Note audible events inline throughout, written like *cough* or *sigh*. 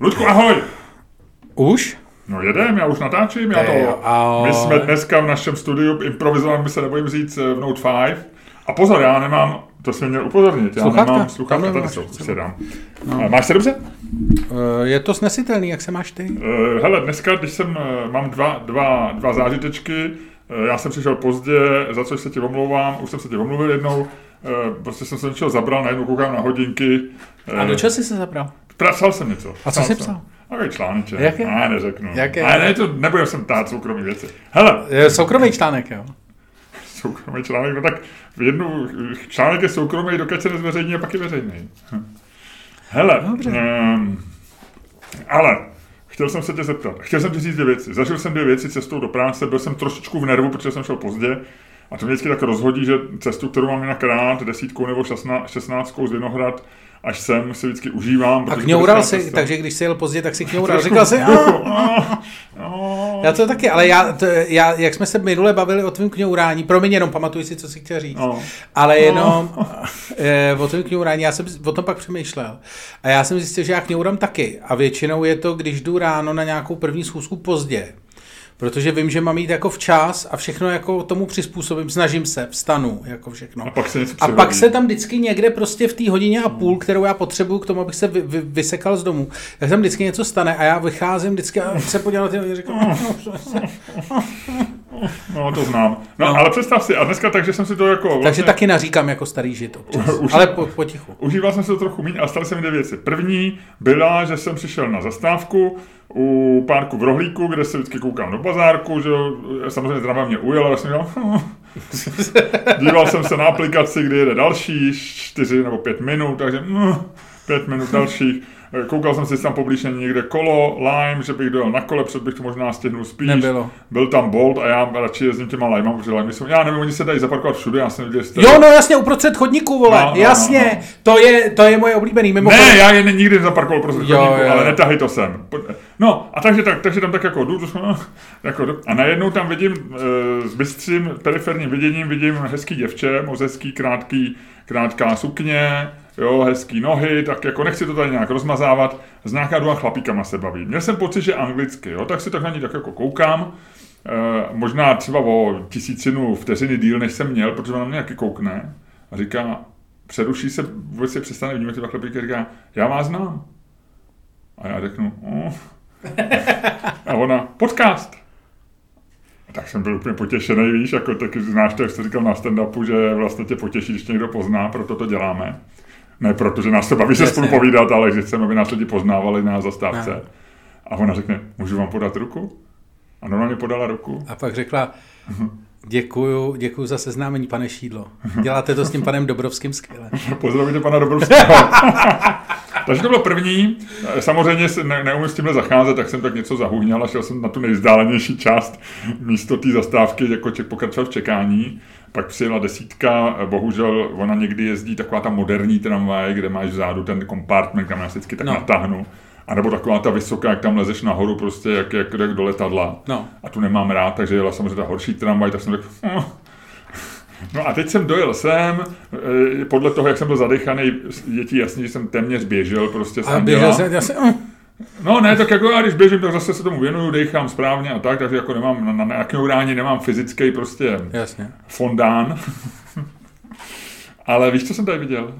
Luďku, ahoj! Už? No jedem, já už natáčím, já to... Jo, a- My jsme dneska v našem studiu improvizovali, my se nebojím říct, eh, v Note 5. A pozor, já nemám, to jsem měl upozornit, já Sluchátka? nemám sluchátka, tady nemáš jsou, si dám. No. Máš se dobře? Eh, Je to snesitelný, jak se máš ty? Eh, Hele, dneska, když jsem, eh, mám dva, dva, dva zážitečky, eh, já jsem přišel pozdě, za což se ti omlouvám, už jsem se ti omluvil jednou, eh, prostě jsem se něčeho zabral, najednou koukám na hodinky. A do čeho jsi se zabral? Psal jsem něco. A co jsi jsem. psal? Takový článíček. Jaké? Ne, neřeknu. Jaké? Ale ne, to nebudem sem tát soukromý věci. Hele, Je soukromý článek, jo. *laughs* soukromý článek, no tak v jednu, článek je soukromý, dokud se nezveřejní a pak je veřejný. Hm. Hele, Dobře. um, ale chtěl jsem se tě zeptat, chtěl jsem ti říct dvě věci. Zažil jsem dvě věci cestou do práce, byl jsem trošičku v nervu, protože jsem šel pozdě. A to mě vždycky tak rozhodí, že cestu, kterou mám jinak rád, desítkou nebo šestná- šestnáctkou z Vinohrad, až sem si vždycky užívám. A kňoural si, cesta. takže když jsi jel pozdě, tak si kňoural. Říkal si, duchu, "Ah." no, já to taky, ale já, to, já, jak jsme se minule bavili o tvém kňourání, promiň, jenom pamatuj si, co jsi chtěl říct. no. Ale jenom eh, o tom kňourání, já jsem o tom pak přemýšlel. A já jsem zjistil, že já kňourám taky. A většinou je to, když jdu ráno na nějakou první schůzku pozdě. Protože vím, že mám jít jako včas a všechno jako tomu přizpůsobím, snažím se, vstanu, jako všechno. A pak se A pak se tam vždycky někde prostě v té hodině a půl, kterou já potřebuju k tomu, abych se vy, vy, vysekal z domu, tak tam vždycky něco stane a já vycházím vždycky a se podívám na ty hodiny a říkám, No, to znám. No, No. ale představ si, a dneska takže jsem si to jako vlastně, takže taky naříkám jako starý žid občas, *laughs* ale po, potichu. Užíval jsem si to trochu méně a staly se mi dvě věci. První byla, že jsem přišel na zastávku u párku v Rohlíku, kde se vždycky koukám do bazárku, že jo, samozřejmě tramvaj mě ujel, ale jsem dělal, *laughs* díval jsem se na aplikaci, kdy jede další, čtyři nebo pět minut, takže mm, pět minut dalších. Koukal jsem si tam poblíž někde kolo, lime, že bych dojel na kole, protože bych to možná stihnul spíš. Nebylo. Byl tam Bolt a já radši jezdím těma lajma, protože lajmy jsou, já nevím, oni se dají zaparkovat všude, já jsem viděl, jestli Jo, no jasně, uprostřed chodníku, vole, No, no, jasně, no, To, je, to je moje oblíbený, mimochodem. Ne, já je ne- nikdy nezaparkoval Jo, chodníku, jo. ale netahej to sem. No, a takže, tak, takže tam tak jako jdu, jsme, jako, a najednou tam vidím e, s bystřím periferním viděním, vidím hezký děvče, moc hezký, krátký, krátká sukně, jo, hezký nohy, tak jako nechci to tady nějak rozmazávat, s nějaká dvoma chlapíkama se baví. Měl jsem pocit, že anglicky, jo, tak si tak na ní tak jako koukám, e, možná třeba o tisícinu vteřiny díl, než jsem měl, protože on na mě nějaký koukne a říká, přeruší se, vůbec si přestane vnímat ty dva chlapíky říká, já vás znám. A já řeknu, oh. A ona, podcast. A tak jsem byl úplně potěšený, víš, jako taky znáš to, jak jsi říkal na stand-upu, že vlastně tě potěší, když tě někdo pozná, proto to děláme. Ne proto, že nás to baví se Jasně. spolu povídat, ale že chceme, aby nás lidi poznávali na zastávce. Ano. A ona řekne, můžu vám podat ruku? A normálně podala ruku. A pak řekla, děkuju, děkuju za seznámení, pane Šídlo. Děláte to s tím panem Dobrovským skvěle. *laughs* Pozdravíte pana Dobrovského. *laughs* Takže to bylo první. Samozřejmě se ne, neumím s tímhle zacházet, tak jsem tak něco zahuhněl a šel jsem na tu nejvzdálenější část místo té zastávky, jako ček, pokračoval v čekání. Pak přijela desítka, bohužel ona někdy jezdí taková ta moderní tramvaj, kde máš vzadu ten kompartment, kam já vždycky tak No. no. natáhnu. A nebo taková ta vysoká, jak tam lezeš nahoru, prostě jak, jak, jak do letadla. No. A tu nemám rád, takže jela samozřejmě ta horší tramvaj, tak jsem řekl, "Hm." No a teď jsem dojel sem, eh, podle toho, jak jsem byl zadechaný, je ti jasný, že jsem téměř běžel prostě z A běžel jsem, já jsem, uh, No ne, tak jako já když běžím, tak zase se tomu věnuju, dechám správně a tak, takže jako nemám, na, na, na kňourání nemám fyzický prostě jasně. fondán. *laughs* Ale víš, co jsem tady viděl?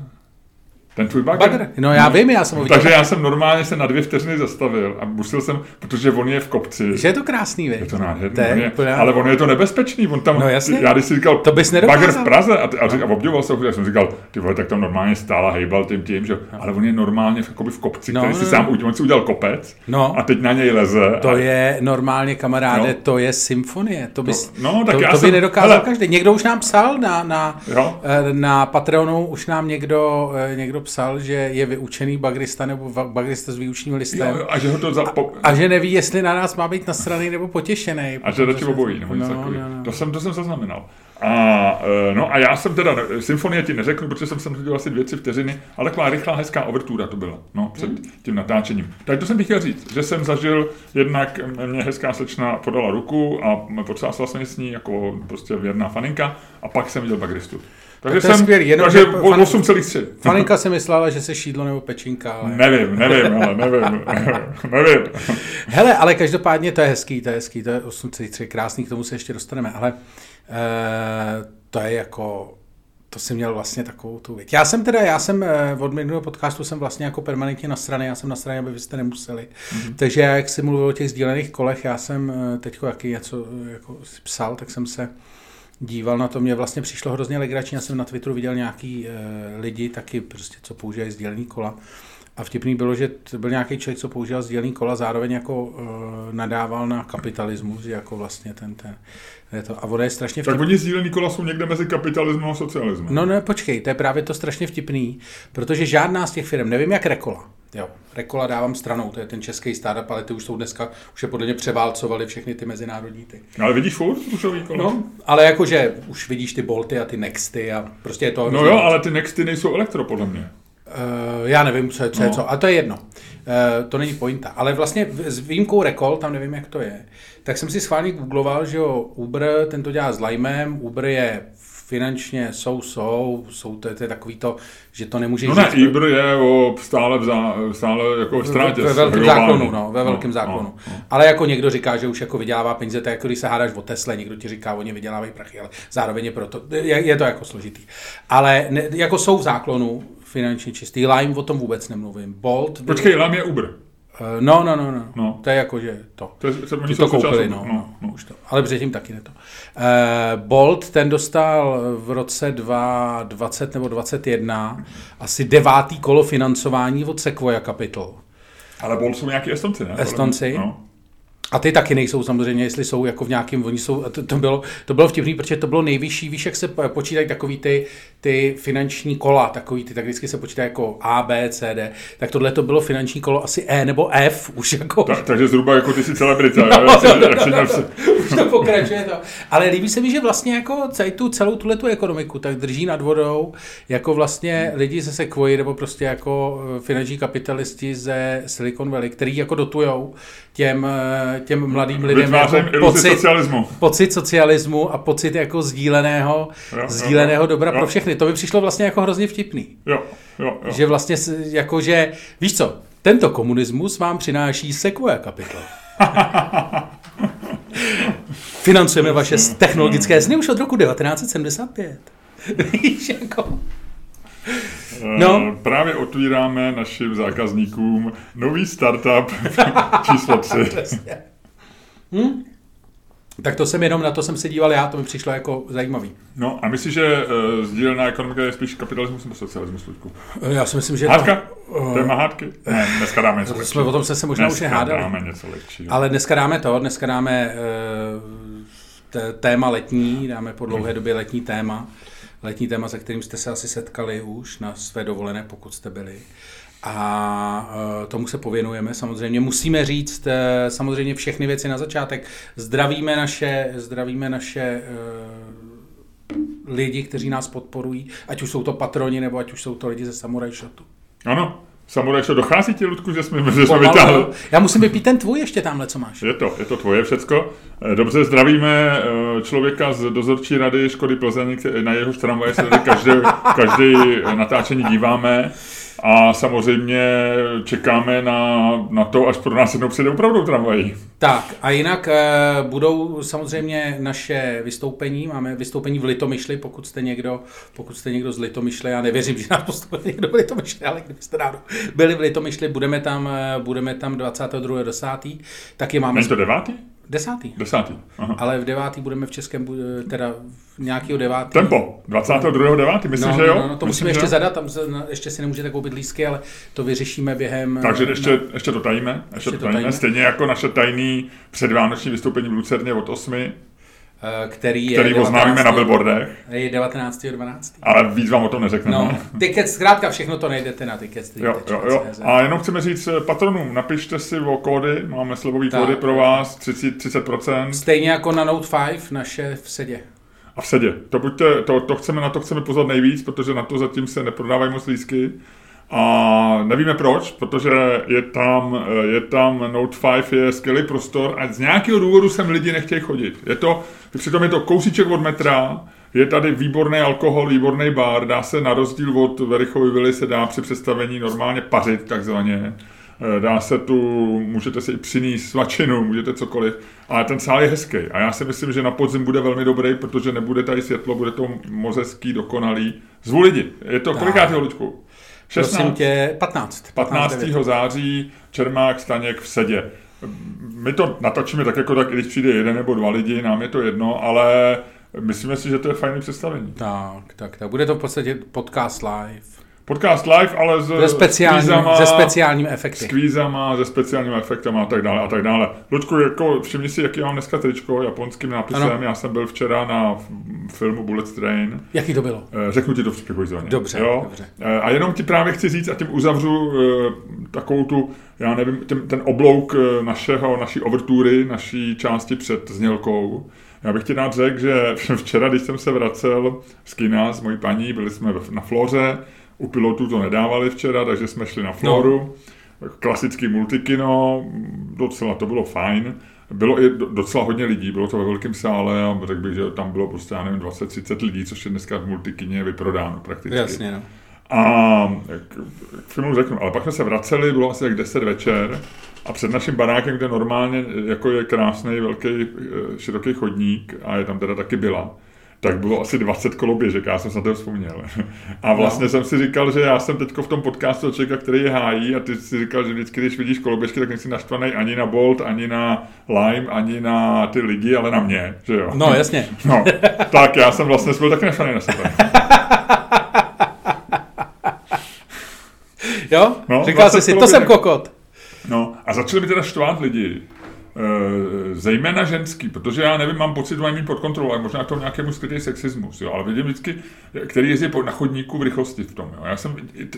Ten tvůj bagr. Bagr. No já vím, já jsem ho viděl. Takže já jsem normálně se na dvě vteřiny zastavil a musel jsem, protože on je v kopci. Že je to krásný, věc. Je to nádherný, je on je, úplně- ale on je to nebezpečný, on tam, No jasně. já když si říkal, To bys nedokázal. bagr v Praze a, ty- a, řík- a obdivoval jsem ho, já jsem říkal, ty vole, tak tam normálně stála, hejbal tím tím, že, ale on je normálně v, jakoby v kopci, No, který si no, sám no. udělal, on si udělal kopec No. a teď na něj leze. To a, je normálně, kamaráde, No. to je symfonie. To, bys, No, no, tak to, já to by jsem- nedokázal hele. každý. Někdo už nám psal na, na, eh, na Patreonu, už nám někdo, eh, někdo psal, že je vyučený bagrista nebo bagrista s výučním listem. jo, a že ho to za, po, A že neví, jestli na nás má být nasraný nebo potěšený. a že radši obojí, nebo něco no, takového. no, no. To jsem, to jsem zaznamenal. A, e, no a já jsem teda, symfonie ti neřeknu, protože jsem sem udělal asi dvě, tři vteřiny, ale taková rychlá, hezká overtura to byla, no, před tím natáčením. Tak to jsem bych chtěl říct, že jsem zažil, jednak mě hezká slečna podala ruku a podsásla jsem s ní jako prostě věrná faninka a pak jsem viděl bagristu. Takže jsem, skvělý, jenom takže že o- fan- 8,3. Faninka si myslela, že se šídlo nebo pečinka, ale... Nevím, nevím, ale nevím, nevím. Hele, ale každopádně to je hezký, to je hezký, to je 8,3, krásný, k tomu se ještě dostaneme, ale e, to je jako, to si měl vlastně takovou tu věc. Já jsem teda, já jsem eh, od minulého podcastu jsem vlastně jako permanentně na straně, já jsem na straně, aby vy jste nemuseli. Mm-hmm. Takže já, jak jsi mluvil o těch sdílených kolech, já jsem teď jaký něco eh, jako psal, tak jsem se díval na to, mě vlastně přišlo hrozně legrační, já jsem na Twitteru viděl nějaký e, lidi taky prostě, co používají sdílený kola. A vtipný bylo, že to byl nějaký člověk, co používal sdílený kola, zároveň jako e, nadával na kapitalismus, jako vlastně ten, ten, je to, a voda je strašně Tak vtipný. oni sdílený kola jsou někde mezi kapitalismem a socialismem. No ne, počkej, to je právě to strašně vtipný, protože žádná z těch firm, nevím jak Rekola, jo, Rekola dávám stranou, to je ten český startup, ale ty už jsou dneska, už je podle mě převálcovali všechny ty mezinárodní ty. Ale vidíš furt kola? No, ale jakože už vidíš ty Bolty a ty Nexty a prostě je to... no jo, ale ty Nexty nejsou elektro, podle mě. Uh, já nevím, co je, co, je No. co, a to je jedno. Uh, to není pointa. Ale vlastně s výjimkou Recall, tam nevím, jak to je, tak jsem si schválně googloval, že jo, Uber, ten to dělá s Limem, Uber je finančně jsou, jsou, jsou to, to je takový to, že to nemůže No ne, Uber je o stále, v zá, stále jako v ztrátě. ve velkém globální. zákonu, no, ve velkém zákonu. Ale jako někdo říká, že už jako vydělává peníze, to je jako když se hádáš o Tesle, někdo ti říká, oni vydělávají prachy, ale zároveň je, proto, je, je to jako složitý. Ale ne, jako jsou v záklonu finančně čistý. Lime o tom vůbec nemluvím. Bolt. Počkej, Lam je Uber. Eh, No, no, no, no, No. To je jako, že to. To je, to, Ty to koupili, no, no, no. Už to. Ale předtím taky ne to. Uh, Bolt, ten dostal v roce 2020 nebo 2021 asi devátý kolo financování od Sequoia Capital. Ale Bolt jsou nějaký Estonci, ne? Estonci? No. A ty taky nejsou samozřejmě, jestli jsou jako v nějakém, oni jsou, to, to, bylo, to bylo vtipný, protože to bylo nejvyšší, víš, jak se po- počítají takový ty, ty finanční kola, takový ty, tak vždycky se počítají jako A, B, C, D, tak tohle to bylo finanční kolo asi E nebo F, už jako, Ta, takže zhruba jako ty jsi celebrita, No, no, no, jak jsi no, měl se- už to pokračuje to. Ale líbí se mi, že vlastně jako tu, celou tuhle tu ekonomiku tak drží nad vodou jako vlastně lidi ze Sequoia nebo prostě jako eh, finanční kapitalisti ze Silicon Valley, který jako dotujou těm, eh, těm mladým lidem Vytvářím jako pocit, socialismu. pocit socialismu a pocit jako sdíleného, Jo, jo, sdíleného jo. dobra Jo. pro všechny. To by přišlo vlastně jako hrozně vtipný. Jo, jo, jo. Že vlastně, jako že, víš co, tento komunismus vám přináší Sequoia Capital. *laughs* Financujeme vaše technologické sny už od roku 1975. *laughs* Víš, jako... Eh, No. Právě otvíráme našim zákazníkům nový startup *laughs* číslo 3. Hm? Tak to jsem jenom, na to jsem se díval já, to mi přišlo jako zajímavý. No a myslíš, že uh, sdílená ekonomika je spíš kapitalismus nebo socialismus, Luďku? Já si myslím, že... Hádka? Téma hádky? Ne, dneska dáme něco To jsme o tom se, se možná už Dneska nehádali. dáme něco lepšího. Ale dneska dáme to, dneska dáme uh, téma letní, dáme po dlouhé době letní téma. Letní téma, se kterým jste se asi setkali už na své dovolené, pokud jste byli. A uh, tomu se pověnujeme samozřejmě. Musíme říct uh, samozřejmě všechny věci na začátek. Zdravíme naše, zdravíme naše uh, lidi, kteří nás podporují, ať už jsou to patroni, nebo ať už jsou to lidi ze Samurai Shotu. Ano, Samuraj, co dochází ti, Ludku, že jsme, že jsme vytáhli? Já musím vypít ten tvůj ještě tamhle, co máš. Je to, je to tvoje všecko. Eh, Dobře, zdravíme eh, člověka z dozorčí rady Škody Plzeň, na jehož tramvaje se tady každý, každý natáčení díváme. A samozřejmě čekáme na, na to, až pro nás jednou přijde opravdu tramvají. Tak a jinak e, budou samozřejmě naše vystoupení, máme vystoupení v Litomyšli, pokud jste někdo, pokud jste někdo z Litomyšle, já nevěřím, že nás postupuje někdo v Litomyšli, ale kdybyste náhodou byli v Litomyšli, budeme tam, eh, budeme tam 22.10. taky máme Není to devátý? Desátý. Desátý. Aha. Ale v devátý budeme v Českém, teda v nějakého devátý. Tempo. 22.9. Myslím, No, že jo? no, no, to Myslím, musíme že ještě zadat, tam se, no, ještě si nemůžete koupit lístky, ale to vyřešíme během... Takže eh, ještě, ještě to tajíme. Ještě, Ještě to tajíme. tajíme. Stejně jako naše tajný předvánoční vystoupení v Lucerně od 8, eh, který je který oznámíme na 19. billboardech. Je 19. 12. Ale víc vám o tom neřekneme. No, tickets, zkrátka všechno to najdete na tickets. Jo, jo, jo. A jenom chceme říct eh, patronům, napište si o kódy, máme slevový Tak. kódy pro vás, 30, 30% Stejně jako na Note 5 naše v sedě. a v sedě. To, buďte, to, to chceme, na to chceme pozvat nejvíc, protože na to zatím se neprodávají moc lísky. A nevíme proč, protože je tam, eh, je tam Note 5 je skvělý prostor a z nějakého důvodu sem lidi nechtějí chodit. Je to, přitom je to kousíček od metra, je tady výborný alkohol, výborný bar, dá se na rozdíl od Verichovy vily se dá při představení normálně pařit takzvaně. Eh, dá se tu, můžete si i přinést svačinu, můžete cokoliv, ale ten sál je hezký. A já si myslím, že na podzim bude velmi dobrý, protože nebude tady světlo, bude to mozecký dokonalý. Zvu lidi. Je to, kolikátý, Ludku? 16. Prosím tě, 15. 15. 15. září Čermák Staněk v Sedě. My to natočíme tak jako tak, když přijde jeden nebo dva lidi, nám je to jedno, ale myslíme si, že to je fajný představení. Tak, tak, tak. Bude to v podstatě podcast live. Podcast live, ale s Se, speciální, kvízama, se speciálními s efekty. kvízama, se speciálními efektama a tak dále a tak dále. Luďku, jako všimni si, jaký mám dneska tričko japonským nápisem. Ano. Já jsem byl včera na filmu Bullet Train. Jaký to bylo? Eh, Řeknu ti to v příběhu zóně. Dobře, jo? dobře. Eh, A jenom ti právě chci říct a tím uzavřu eh, takovou tu, já nevím, ten, ten oblouk eh, našeho, naší overtury, naší části před znělkou. Já bych ti rád řekl, že *laughs* včera, když jsem se vracel z kina s mojí paní, byli jsme na Floře, u pilotů to nedávali včera, takže jsme šli na Floru. No. Klasický multikino, docela to bylo fajn. Bylo i do- docela hodně lidí, bylo to ve velkém sále a řekl bych, že tam bylo prostě, já nevím, 20-30 lidí, což je dneska v multikině vyprodáno prakticky. Jasně, no. A k, k filmu řeknu, ale pak jsme se vraceli, bylo asi jak 10 večer a před naším barákem, kde normálně jako je krásný, velký, eh, široký chodník a je tam teda taky byla, tak bylo asi 20 koloběžek, já jsem se na to vzpomněl. *laughs* A vlastně no. jsem si říkal, že já jsem teď v tom podcastu od člověka, který je hájí a ty si říkal, že vždycky, když vidíš koloběžky, tak nejsi naštvaný ani na Bolt, ani na Lime, ani na ty lidi, ale na mě, že jo? No, jasně. *laughs* No, tak já jsem vlastně byl taky naštvaný na sebe. Jo? No, Říkal jsi 20 si, to koloběžek. jsem kokot. No a začali mi teda štvát lidi, zejména ženský, protože já nevím, mám pocit, že mají mít pod kontrolou, ale možná to nějakému skrytý sexismus, jo, ale vidím vždycky, který jezdí po- na chodníku v rychlosti v tom, jo. Já jsem,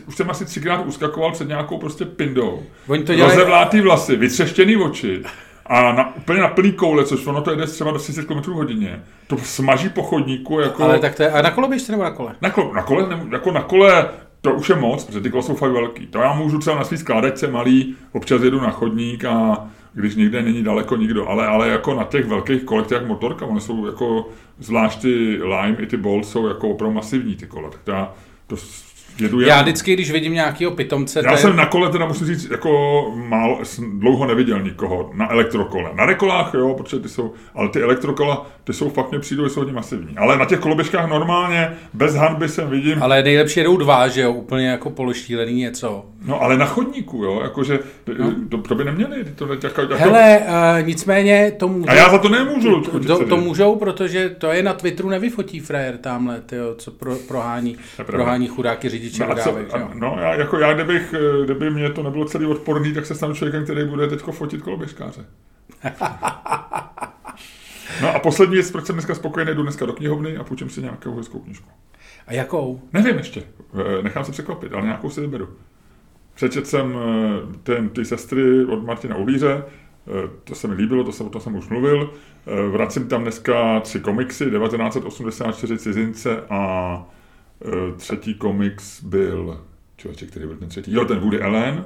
už jsem asi třikrát uskakoval před nějakou prostě pindou, Oni to dělají- rozevlátý vlasy, vytřeštěný oči, a na, úplně na plný koule, což ono to jede třeba do 30 km hodině, to smaží po chodníku jako... Ale tak to je, a na koloběžce nebo na kole? Na kole, na kole, ne, jako na kole, to už je moc, protože ty kola jsou fakt velký. To já můžu třeba na svý skládačce malý, občas jedu na chodník a když někde není daleko nikdo, ale, ale jako na těch velkých kolech, je jak motorka, oni jsou jako, zvlášť ty Lime i ty Bolt jsou jako opravdu masivní ty kola, tak to já to jedu Já vždycky, když vidím nějakého pitomce, já to jsem je, na kole teda musím říct, jako málo, dlouho neviděl nikoho na elektrokole. Na rekolách, jo, protože ty jsou, ale ty elektrokola, ty jsou fakt, mě přijdou, že jsou hodně masivní. Ale na těch koloběžkách normálně, bez hanby jsem vidím, ale nejlepší jedou dva, že jo, úplně jako pološtílený něco. No ale na chodníku, jo, jakože, no. to, to, by neměli, to, jako, jako, Hele, uh, nicméně to můžou, a já za to nemůžu, to, tedy. to můžou, protože to je na Twitteru nevyfotí frajer tamhle, tyjo, co pro, prohání, prohání chudáky řidiče No, a co, jo. a, no, já, jako já, kdybych, eh, kdyby mě to nebylo celý odporný, tak se stanu člověkem, který bude teďko fotit koloběžkáře. *laughs* No a poslední věc, proč jsem dneska spokojený, jdu dneska do knihovny a půjčím si nějakou hezkou knižku. A jakou? Nevím ještě, eh, nechám se překvapit, ale nějakou si vyberu. Přečet jsem eh, ten, ty sestry od Martina Uhlíře, eh, to se mi líbilo, to jsem, o tom jsem už mluvil. Eh, Vracím tam dneska tři komiksy, 1984 Cizince a třetí komiks byl, člověče, který byl ten třetí, jo, ten Woody Allen.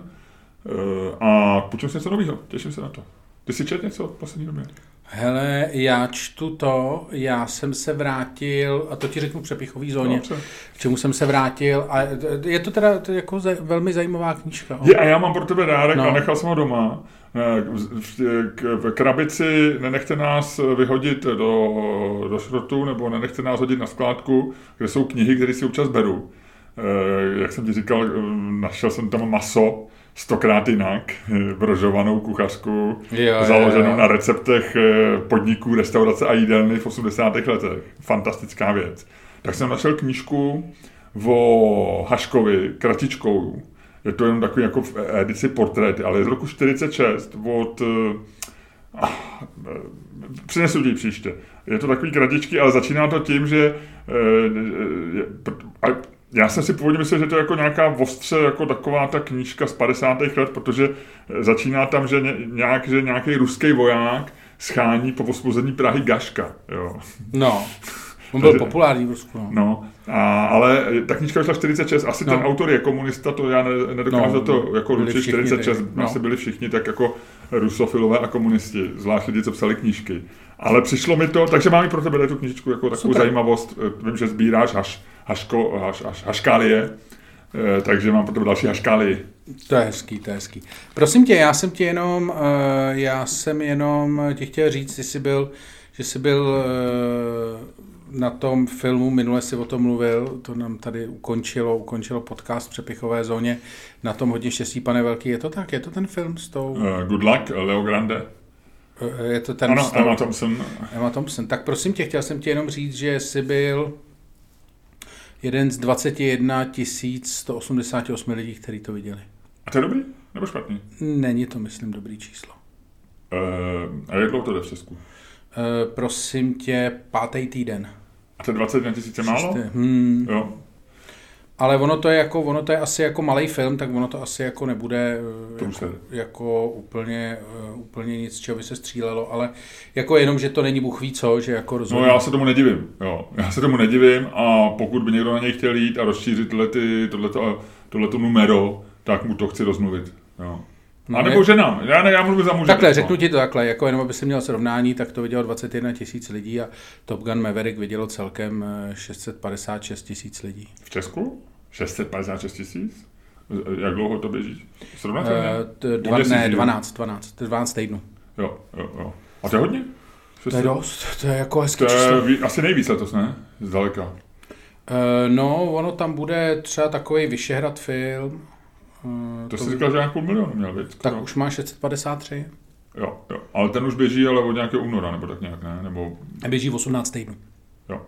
A půjčím si něco nového, těším se na to. Ty si čet něco v poslední době? Hele, já čtu to, já jsem se vrátil, a to ti řeknu v přepichový zóně, Dobře. k čemu jsem se vrátil, a je to teda jako velmi zajímavá knížka. Je, a já mám pro tebe dárek No. no. a nechal jsem ho doma. Eh, v- v- k- V krabici nenechte nás vyhodit do, do šrotu nebo nenechte nás hodit na skládku, kde jsou knihy, které si občas beru. Eh, Jak jsem ti říkal, eh, našel jsem tam maso, stokrát jinak, eh, brožovanou kuchařku, Jo, jo, založenou jo. na receptech eh, podniků, restaurace a jídelny v 80. letech. Fantastická věc. Tak jsem našel knížku o Haškovi, kratičkou. Je to jenom takový jako v edici portrét, ale je z roku 46 od... eh, ah, Přinesu ti příště. Je to takový kratičky, ale začíná to tím, že já jsem si původně myslel, že to je jako nějaká ostře, jako taková ta knížka z 50. let, protože eh, začíná tam, že ně- nějak, že nějaký ruský voják schání po osvobození Prahy Gaška. Jo. No, *laughs* On byl Takže- populární v Rusku, no. No, a, ale ta knížka vyšla 46, asi No. ten autor je komunista, to já ne, nedokážu No, to jako všichni 46, ty, no. asi byli všichni tak jako rusofilové a komunisti, zvlášť lidi, co psali knížky. Ale přišlo mi to, takže mám i pro tebe tady tu knížečku jako takovou Super. zajímavost. Eh, Vím, že sbíráš haš, haško, haš, haš, haškálie, eh, takže mám pro tebe další haškálii. To je hezký, to je hezký. Prosím tě, já jsem ti jenom, uh, já jsem jenom ti chtěl říct, že jsi byl, že jsi byl na tom filmu, minule si o tom mluvil, to nám tady ukončilo, ukončilo podcast v přepichové zóně, na tom hodně štěstí, pane Velký, je to tak, je to ten film s tou, Uh, good luck, Leo Grande. eh, je to ten Ano, Emma Thompson. Emma Thompson. Tak prosím tě, chtěl jsem ti jenom říct, že jsi byl jeden z 21 188 lidí, kteří to viděli. A to je dobrý? Nebo špatný? Není to, myslím, dobrý číslo. Uh, a jak dlouho to jde v Česku? Uh, prosím tě, pátý týden. A to je 21 tisíce málo? Hmm. Jo. Ale ono to je jako, ono to je asi jako malý film, tak ono to asi jako nebude eh, jako, jako úplně, eh, úplně nic, čeho by se střílelo, ale jako jenom, že to není Bůh ví co, že jako No rozhodně. já se tomu nedivím, jo. Já se tomu nedivím a pokud by někdo na něj chtěl jít a rozšířit tohlety, tohleto, tohleto numero, tak mu to chci rozmluvit, jo. A nebo ženám, já, ne, já mluvím za muže. Takhle, řeknu ti to takhle, jako jenom aby si měl srovnání, tak to vidělo 21 tisíc lidí a Top Gun Maverick vidělo celkem eh, 656 tisíc lidí. V Česku? 656 tisíc? Jak dlouho to běží? Srovnatelně? Eh, t- U dva, ne, dílů? 12, 12, 12 týdnů. Jo, jo, jo. A to je hodně? To je dost, to je jako hezký To je číslo. asi nejvíc letos, ne? Zdaleka. Eh, No, ono tam bude třeba takový Vyšehrad film. Eh, To jsi říkal, že nějak půl milionu měl být. Tak skoro. už má 653. Jo, jo. Ale ten už běží, ale od nějakého února, nebo tak nějak, ne? Nebo, A běží v 18 týdnů. jo.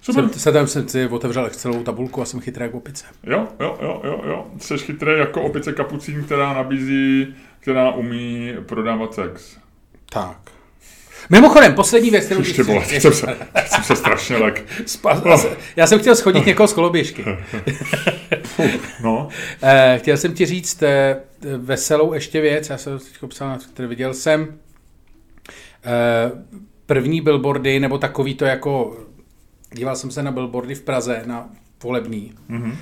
Super. Jsem, se tam jsem si otevřel Excelovou tabulku a jsem chytrý jako opice. Jo, jo, jo, jo, jo. Jsi chytrý jako opice kapucín, která nabízí, která umí prodávat sex. Tak. Mimochodem, poslední věc, kterou Ještě jsem se, jsem se strašně lek. Já jsem- Já jsem chtěl schodit *laughs* někoho z koloběžky. No, *laughs* Eh, Chtěl jsem ti říct eh, veselou ještě věc, já jsem teď psal na Twitter, viděl jsem eh, první billboardy, nebo takový to jako, díval jsem se na billboardy v Praze, na volební, mhm.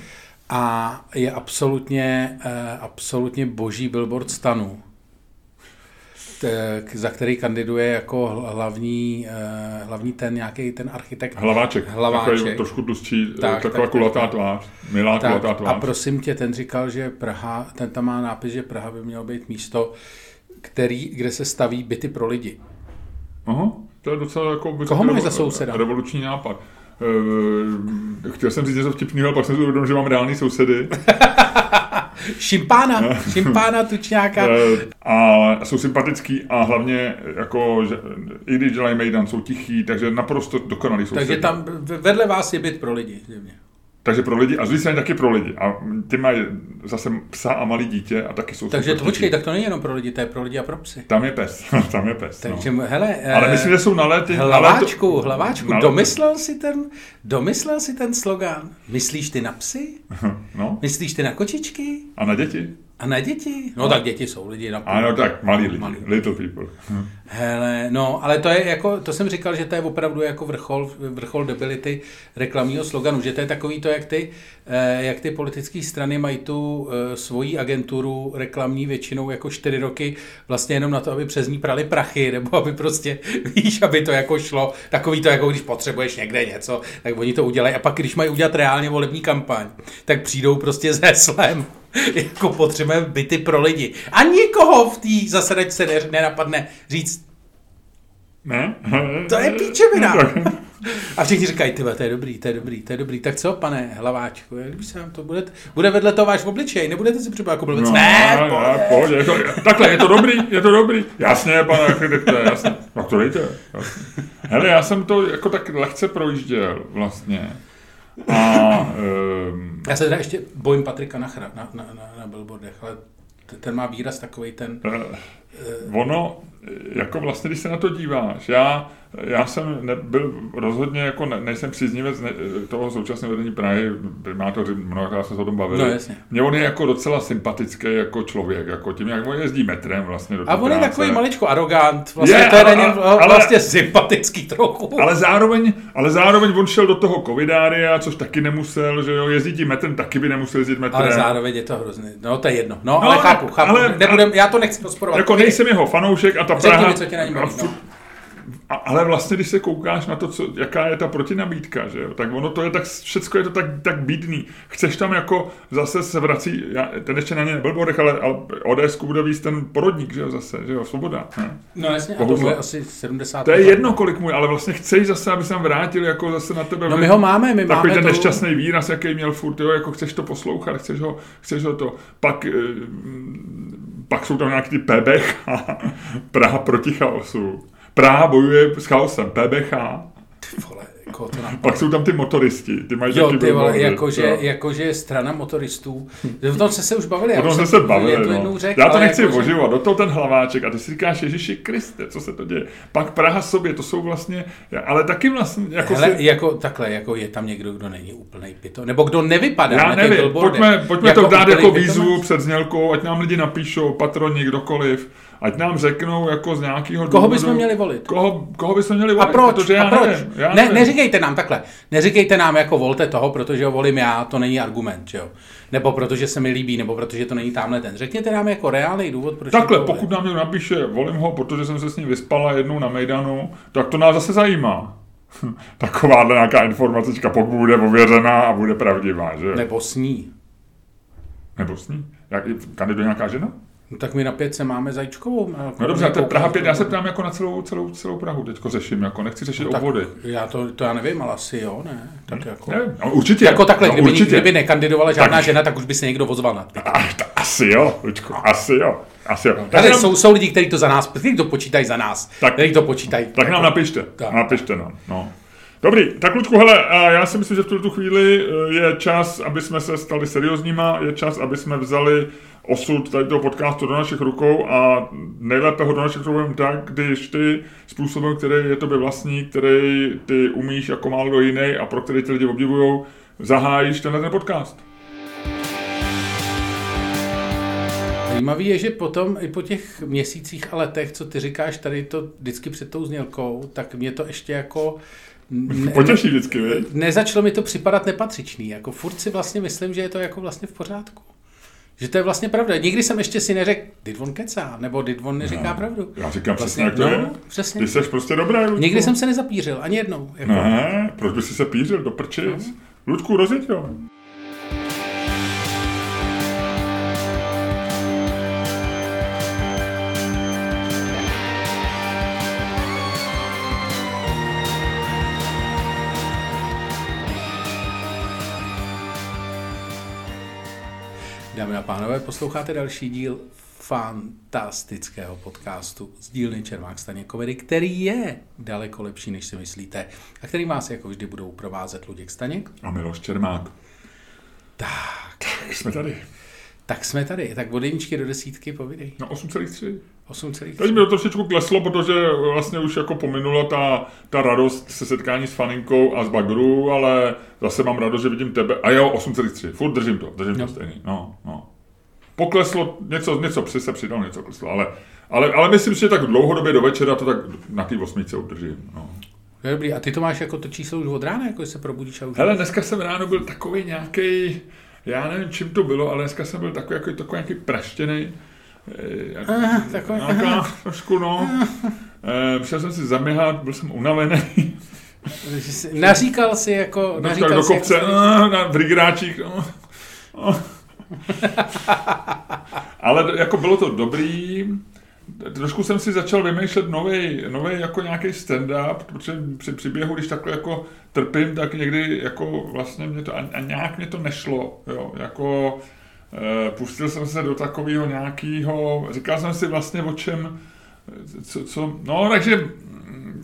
a je absolutně, absolutně boží billboard stanu, za který kandiduje jako hl- hlavní, eh, hlavní ten nějaký ten architekt. Hlaváček. Hlaváček. Takový trošku tlustší, Tak, tak, taková tak, kulatá tak. tvář. Milá Tak, kulatá a tvář. prosím tě, ten říkal, že Praha, ten tam má nápis, že Praha by mělo být místo, který, kde se staví byty pro lidi. Aha, to je docela jako... Koho máš za souseda? Revoluční nápad. Eh, chtěl jsem říct něco vtipného, ale pak jsem si uvědomil, že mám reální sousedy. *laughs* Šimpána, šimpána tučňáka. Eh, a jsou sympatický a hlavně, jako, že, i když dělají mejdan, jsou tichý, takže naprosto dokonalý sousedy. Takže tam vedle vás je byt pro lidi. zjevně. Takže pro lidi, a strany taky pro lidi. A ty mají zase psa a malý dítě a taky jsou Takže to počkej, tak to není jenom pro lidi, to je pro lidi a pro psy. Tam je pes, *laughs* tam je pes. Takže, no. hele, Ale myslím, že jsou na léty... Hlaváčku, hlaváčku, na léto- domyslel si ten, domyslel si ten slogan? Myslíš ty na psy? *laughs* No, Myslíš ty na kočičky? a na děti? A na děti? No tak děti jsou lidi na půl. Ano, tak, malí lidi, Malí. little people. Hele, no, ale to je jako, to jsem říkal, že to je opravdu jako vrchol, vrchol debility reklamního sloganu, že to je takový to, jak ty, eh, jak ty politické strany mají tu eh, svoji agenturu reklamní většinou jako čtyři roky vlastně jenom na to, aby přes ní prali prachy, *laughs* nebo aby prostě, víš, aby to jako šlo, takový to, jako když potřebuješ někde něco, tak oni to udělají a pak, když mají udělat reálně volební kampaň, tak přijdou prostě s heslem, *laughs* jako potřebujeme byty pro lidi. A nikoho v té zasedačce ne- nenapadne říct, Ne? to je píčovina. *laughs* Tak. A všichni říkají, ty vole, to je dobrý, to je dobrý, to je dobrý. Tak co, pane hlaváčku, jak když se vám to bude, bude vedle toho váš obličej, nebudete si připadat jako blbec. No, ne, ne, pohodě. to, takhle, je to dobrý, je to dobrý. Jasně, pane architekte, jasně. Tak to dejte. Hele, já jsem to jako tak lehce projížděl vlastně. A um, Já se teda ještě bojím Patrika Nachra na, na, na, na billboardech, ale ten má výraz takový ten, ono, jako vlastně, když se na to díváš, já já jsem nebyl rozhodně jako ne, nejsem příznivec ne, toho současného vedení Prahy, primátoři, mnohokrát jsme se o tom bavili. No, jasně. Mně on je jako docela sympatický jako člověk, jako tím, jak on jezdí metrem vlastně do A on je práce. takový maličko arrogant, vlastně Je, to je ale- něm ale- vlastně sympatický trochu. Ale zároveň, ale zároveň on šel do toho covidária, což taky nemusel, že jo, jezdí tím metrem, taky by nemusel jezdit metrem. Ale zároveň je to hrozný. No to je jedno. No, No, ale chápu, chápu. ale- Nebudem, já to nechci rozporovat. Jako nejsem jeho fanoušek a ta Řekni Praha... mi, co tě na něm baví, a no. a, ale vlastně, když se koukáš na to, co, jaká je ta protinabídka, že jo, tak ono to je tak, všecko je to tak, tak bídný. Chceš tam jako, zase se vrací, já, ten ještě na ně nebyl bodech, ale, ale ODS bude víc ten porodník, že jo, zase, že jo, svoboda. Ne? No jasně, a to Bohužel. bude asi 70. To je jedno, kolik mu je, ale vlastně chceš zase, aby se tam vrátil jako zase na tebe. No my ho máme, my Takový máme ten to- nešťastný výraz, jaký měl furt, jo, jako chceš to poslouchat, chceš ho, chceš ho to. Pak, eh, pak jsou tam nějaký ty PBH, *laughs* Praha proti chaosu. Praha bojuje s chaosem, PBH. Jako to nám... Pak jsou tam ty motoristi, ty mají Jo, taky ty vole, jakože, jakože strana motoristů. O tom jsme se už bavili. já O tom jsme se bavili, no. řekl, Já to nechci jakože- oživovat, do toho ten hlaváček a ty si říkáš, Ježiši Kriste, co se to děje. Pak Praha sobě, to jsou vlastně, ale taky vlastně, jako Hele, si, jako takhle, jako je tam někdo, kdo není úplný pito, nebo kdo nevypadá Já na nevím, pojďme, pojďme to dát jako výzvu před znělkou, ať nám lidi napíšou, patroni, kdokoliv, ať nám řeknou jako z nějakého Koho důvodu, bychom měli volit? Koho, koho bychom měli A volit, proč? protože já a proč? nevím. Já ne, nevím. neříkejte nám takhle. Neříkejte nám jako volte toho, protože ho volím já, to není argument, že jo? Nebo protože se mi líbí, nebo protože to není tamhle ten. Řekněte nám jako reálný důvod, proč Takhle, pokud nám někdo napíše, volím ho, protože jsem se s ním vyspala jednou na Mejdanu, tak to nás zase zajímá. Takováhle nějaká informacička, pokud bude ověřená a bude pravdivá, že? Nebo sní. Nebo s ní? Jak, kandiduje nějaká žena? No, tak my na pětce máme Zajíčkovou. No dobře, to je Praha 5, já se ptám jako na celou, celou, celou Prahu, teďko řeším, jako nechci řešit No tak obvody. Já to, to já nevím, ale asi jo, ne? Tak jako... Nevím, no, určitě. Jako takhle, no, kdyby, určitě. kdyby nekandidovala žádná Tak. žena, tak už by se někdo ozval na ty. To asi jo, Lučko, asi jo. Asi jo. Tak, Takže nám, jsou, jsou lidi, kteří to za nás, kteří to počítají za nás, Tak. kteří to počítají. tak nám napište. Tak. Napište nám. No. Dobrý, tak Lučku, hele, já si myslím, že v tuto chvíli eh, je čas, aby jsme se stali seriózníma, je čas, aby jsme vzali osud tady toho podcastu do našich rukou a nejlépe ho do našich rukou tak, když ty způsobem, který je tobě vlastní, který ty umíš jako málo jiný a pro který ty lidi obdivují, zahájíš tenhle ten podcast. Zajímavý je, že potom i po těch měsících a letech, co ty říkáš tady to vždycky před tou znělkou, tak mě to ještě jako... *laughs* Ne, Potěší vždycky, viď? nezačalo mi to připadat nepatřičný. Jako furt si vlastně myslím, že je to jako vlastně v pořádku. Že to je vlastně pravda. Nikdy jsem ještě si neřekl, dit on kecá, nebo dit on neříká pravdu. Já říkám Vlastně, přesně, jak to no, je. přesně. Ty jsi prostě dobrý, Lučku. Nikdy jsem se nezapířil, ani jednou. Jako. Ne, proč by si se pířil do prčic? Ludku, rozjeď jo. Dámy a pánové, posloucháte další díl fantastického podcastu z dílny Čermák Staně Komedy, který je daleko lepší, než si myslíte a který vás jako vždy budou provázet Luděk Staněk. A Miloš Čermák. Tak, Jsme tady. tak jsme tady. Tak od jedničky do desítky povídej. Na 8,3. 8,3. Teď mi to trošičku kleslo, protože vlastně už jako pominula ta, ta radost se setkání s faninkou a z bagru, ale zase mám radost, že vidím tebe. A jo, 8,3. Furt držím to, držím No. to stejný. No, no. Pokleslo, něco, něco při se přidal, něco kleslo, ale, ale, ale myslím si, že tak dlouhodobě do večera to tak na té osmice udržím. No. To je dobrý. A ty to máš jako to číslo už od rána, jako se probudíš a už... Hele, dneska jsem ráno byl takový nějaký, já nevím, čím to bylo, ale dneska jsem byl takový, jako, takový nějaký praštěný. Eh, jak- Aha, takový- nějaká, trošku, no. Eh, Přišel jsem si zaměhat, byl jsem unavený. Jsi- Naříkal si jako... Naříkal do kopce, jako... eh, na brigráčík. No. No. *laughs* Ale jako bylo to dobrý. Trošku jsem si začal vymýšlet nový, nový jako nějaký stand-up, protože při příběhu, když takhle jako trpím, tak někdy jako vlastně mě to, a, a nějak mě to nešlo, jo, jako pustil jsem se do takového nějakého, říkal jsem si vlastně o čem, co, co no takže,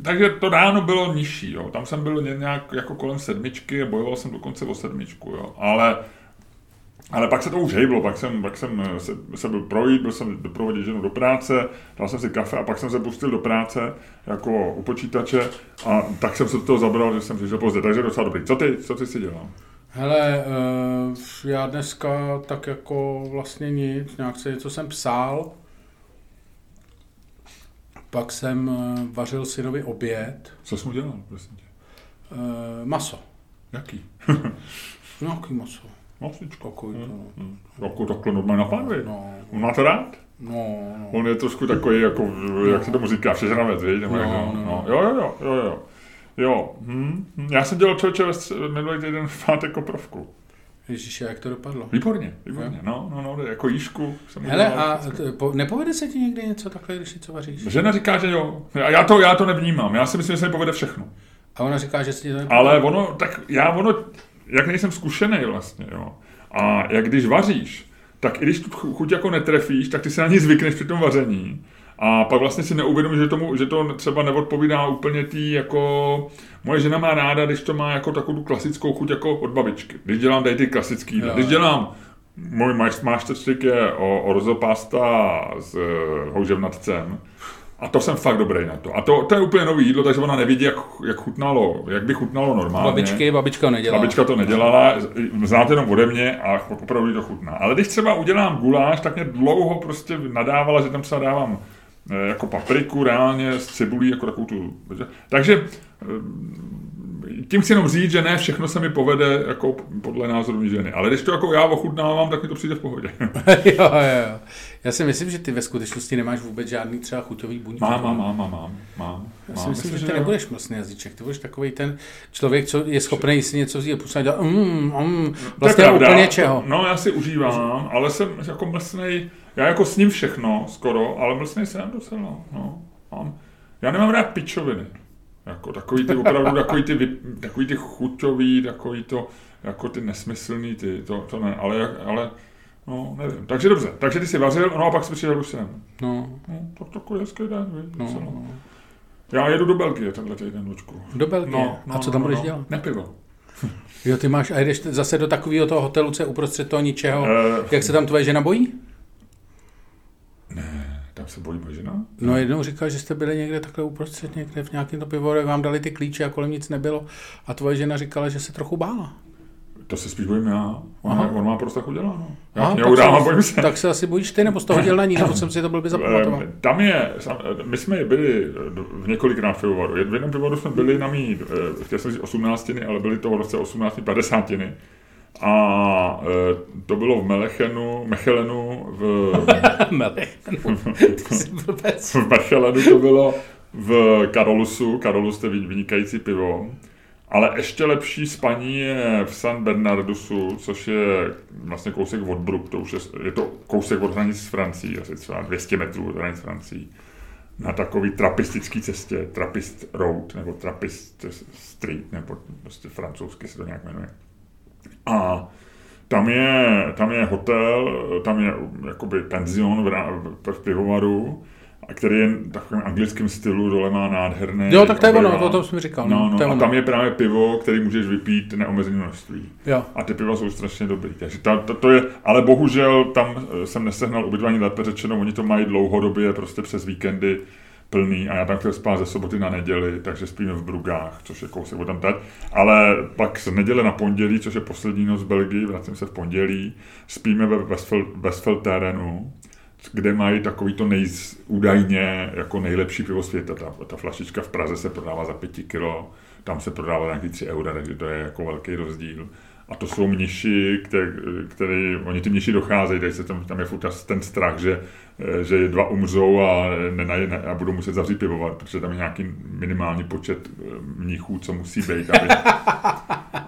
takže to ráno bylo nižší, jo, tam jsem byl nějak jako kolem sedmičky a bojoval jsem dokonce o sedmičku, jo, ale Ale pak se to už hejblo, pak jsem, pak jsem se, se byl projít, byl jsem doprovodit ženu do práce, dal jsem si kafe a pak jsem se pustil do práce jako u počítače a tak jsem se do toho zabral, že jsem přišel pozdě, takže docela dobrý. Co ty, co ty si dělal? Hele, uh, já dneska tak jako vlastně nic, nějak se něco jsem psal, pak jsem uh, vařil synovi oběd. Co jsi mu dělal, prosím tě? Uh, maso. Jaký? *laughs* Nějaký maso. Masičko. Takový to, no. Hmm. Jako takhle normálně na pánvi. No, On má to rád? no, no. On je trošku takový, jako, jak se tomu říká, všežravec, víš? Nebo No, jak, no, no, no. Jo, jo, jo, jo, jo. Jo, hm. já jsem dělal člověče minulý týden v pátek koprovku. Ježiši, jak to dopadlo? Výborně, výborně, no, no, no, jako jížku jsem Hele, udělal a t- po, nepovede se ti někdy něco takhle, když něco vaříš? Žena říká, že jo. A já to, já to nevnímám. Já si myslím, že se mi povede všechno. A ona říká, že si to nepovede? Ale ono, tak já ono, jak nejsem zkušený vlastně, jo. A jak když vaříš, tak i když tu chu- chuť jako netrefíš, tak ty se na ní zvykneš při tom vaření. A pak vlastně si neuvědomíš, že, tomu, že to třeba neodpovídá úplně tý, jako... Moje žena má ráda, když to má jako takovou tu klasickou chuť jako od babičky. Když dělám tady ty klasický. Jo, Když dělám můj masterstreak je o, orzo pasta s uh, houževnatcem. A to jsem fakt dobrý na to. A to, to je úplně nový jídlo, takže ona nevidí, jak, jak chutnalo, jak by chutnalo normálně. Babičky, babička nedělá. Babička to nedělala, znáte jenom ode mě a opravdu to chutná. Ale když třeba udělám guláš, tak mě dlouho prostě nadávala, že tam třeba dávám eh, jako papriku reálně s cibulí, jako takovou tu... Takže eh, tím chci jenom říct, že ne všechno se mi povede jako podle názoru ženy. Ale když to jako já ochutnávám, tak mi to přijde v pohodě. *laughs* jo, jo, jo. Já si myslím, že ty ve skutečnosti nemáš vůbec žádný třeba chuťový buňky. mám, mám, mám, mám, mám, mám. Já si mám. myslím, že ty jo. nebudeš mlsný jazyček, ty budeš takový ten člověk, co je schopný si něco vzít a pustit dělat mm, mm, To vlastně pravda. úplně čeho. No, já si užívám, ale jsem jako mlsnej, já jako s ním všechno skoro, ale mlsnej jsem docela, no. Mám. Já nemám rád pičoviny. Jako takový ty opravdu, takový ty, vy- takový ty chuťový, takový to, jako ty nesmyslný, ty, to, to ne, ale, ale, no, nevím. Takže dobře, takže ty jsi vařil, no a pak jsi přijel už sem. No, No, tak takový hezký den, víš, no, docela. no. Já jedu do Belgie tenhle týden, Lučku. Do Belgie. a co tam budeš dělat? Nepivo. Jo, ty máš, a jdeš zase do takového toho hotelu, co je uprostřed toho ničeho. Eh, Jak se tam tvoje žena bojí? Se bojí žena? No jednou říkal, že jste byli někde takhle uprostřed, někde v nějakém to pivovaru, vám dali ty klíče a kolem nic nebylo. A tvoje žena říkala, že se trochu bála. To se spíš bojím já. On, Aha. má, on má prostě tak uděláno. Já Aha, mě tak, udávám, se, bojím se. tak se asi bojíš ty, nebo z toho děl na ní, nebo jsem si to blbě zapamatoval. Ehm, Tam je, my jsme byli v několikrát v pivovaru. V jednom pivovaru jsme byli na mý, eh, chtěl jsem říct 18, ale byly to v roce 18, 50. A eh, to bylo v Melechenu, Mechelenu, v, *laughs* Melech. Ty jsi blbec. v Mechelenu to bylo v Karolusu. Karolus to je vynikající pivo. Ale ještě lepší spaní je v San Bernardusu, což je vlastně kousek od Brook, to už je, je to kousek od hranic s Francií, asi třeba 200 metrů od hranic s Francií. Na takový trapistický cestě, Trappist Road, nebo Trappist Street, nebo prostě francouzsky se to nějak jmenuje. A tam je, tam je hotel, tam je jakoby penzion v, v, v pivovaru, a který je v takovém anglickém stylu, dole má nádherné... Jo, tak to je ono, to, to jsem říkal. No, no, je a tam je právě pivo, který můžeš vypít neomezené množství. Jo. A ty piva jsou strašně dobrý. Takže ta, ta, to je, ale bohužel tam eh, jsem nesehnal ubytování, lépe řečeno, oni to mají dlouhodobě, prostě přes víkendy plný a já tam chtěl spát ze soboty na neděli, takže spíme v Brugách, což je kousek tam teď. Ale pak z neděle na pondělí, což je poslední noc v Belgii, vracím se v pondělí, spíme ve Westfel, Westfelterenu, kde mají takový to nej, údajně jako nejlepší pivo světa. Ta, ta flašička v Praze se prodává za pěti kilo, tam se prodává nějaký 3 eura, takže to je jako velký rozdíl. A to jsou mniši, který, který oni ty mniši docházejí, takže se tam, tam je furt ten strach, že, že dva umřou a, ne, ne, a budou muset zavřít pivovar, protože tam je nějaký minimální počet eh, mnichů, co musí být. Aby...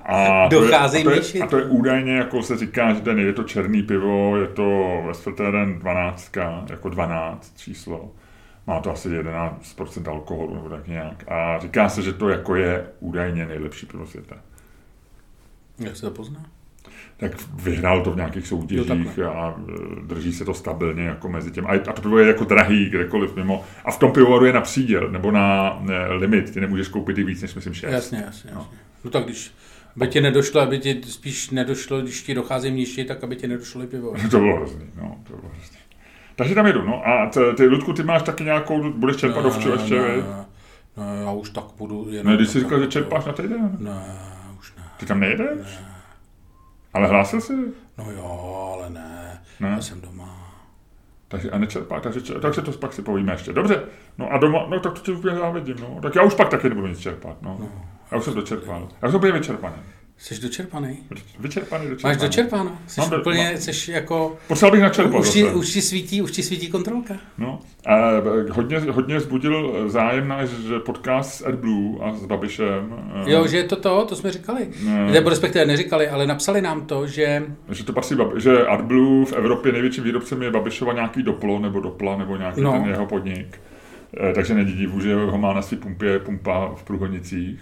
A to, je, a, Docházejí to je, mniši. a to je údajně, jako se říká, že ten, je to černý pivo, je to Westfelteren 12, jako 12 číslo. Má to asi 11% alkoholu nebo tak nějak. A říká se, že to jako je údajně nejlepší pivo světa. Jak se to pozná? Tak vyhrál to v nějakých soutěžích a e, drží se to stabilně jako mezi těm. A, a to pivo je jako drahý kdekoliv mimo. A v tom pivovaru je na příděl nebo na ne, limit. Ty nemůžeš koupit i víc než myslím 6. Jasně, jasně, jasně. No tak když Aby ti nedošlo, aby ti spíš nedošlo, když ti dochází mniši, tak aby ti nedošlo i pivo. *laughs* To bylo hrozný, no, to bylo hrozný. Takže tam jedu, no. A t, ty, Ludku, ty máš taky nějakou, budeš čerpat ovču ještě, ne, ne, ne, já už tak budu jenom... ne, když jsi říkal, že čerpáš na týden. Ne. Ty tam nejedeš? Ale hlásil jsi? No jo, ale ne. Ne? Já jsem doma. Takže a nečerpá, takže, takže to pak si povíme ještě. Dobře, no a doma, no tak to tě úplně závidím, no. Tak já už pak taky nebudu nic čerpat, no. Já už jsem dočerpal. Já už jsem úplně vyčerpaný. Jsi dočerpaný? Vyčerpaný, dočerpaný. Máš dočerpáno? Jsi Mám do- úplně, mám- jsi jako... Potřeboval bych načerpat Už ti, už, ti svítí, už ti svítí kontrolka? No, a hodně, hodně zbudil zájem náš podcast s AdBlue a s Babišem. eh, Jo, že je to to, to jsme říkali. Ne. Nebo respektive neříkali, ale napsali nám to, že... Že to patří, že AdBlue v Evropě největším výrobcem je Babišova nějaký Doplo nebo Dopla nebo nějaký No. ten jeho podnik. Eh, Takže není divu, že ho má na svý pumpě pumpa v Průhodnicích.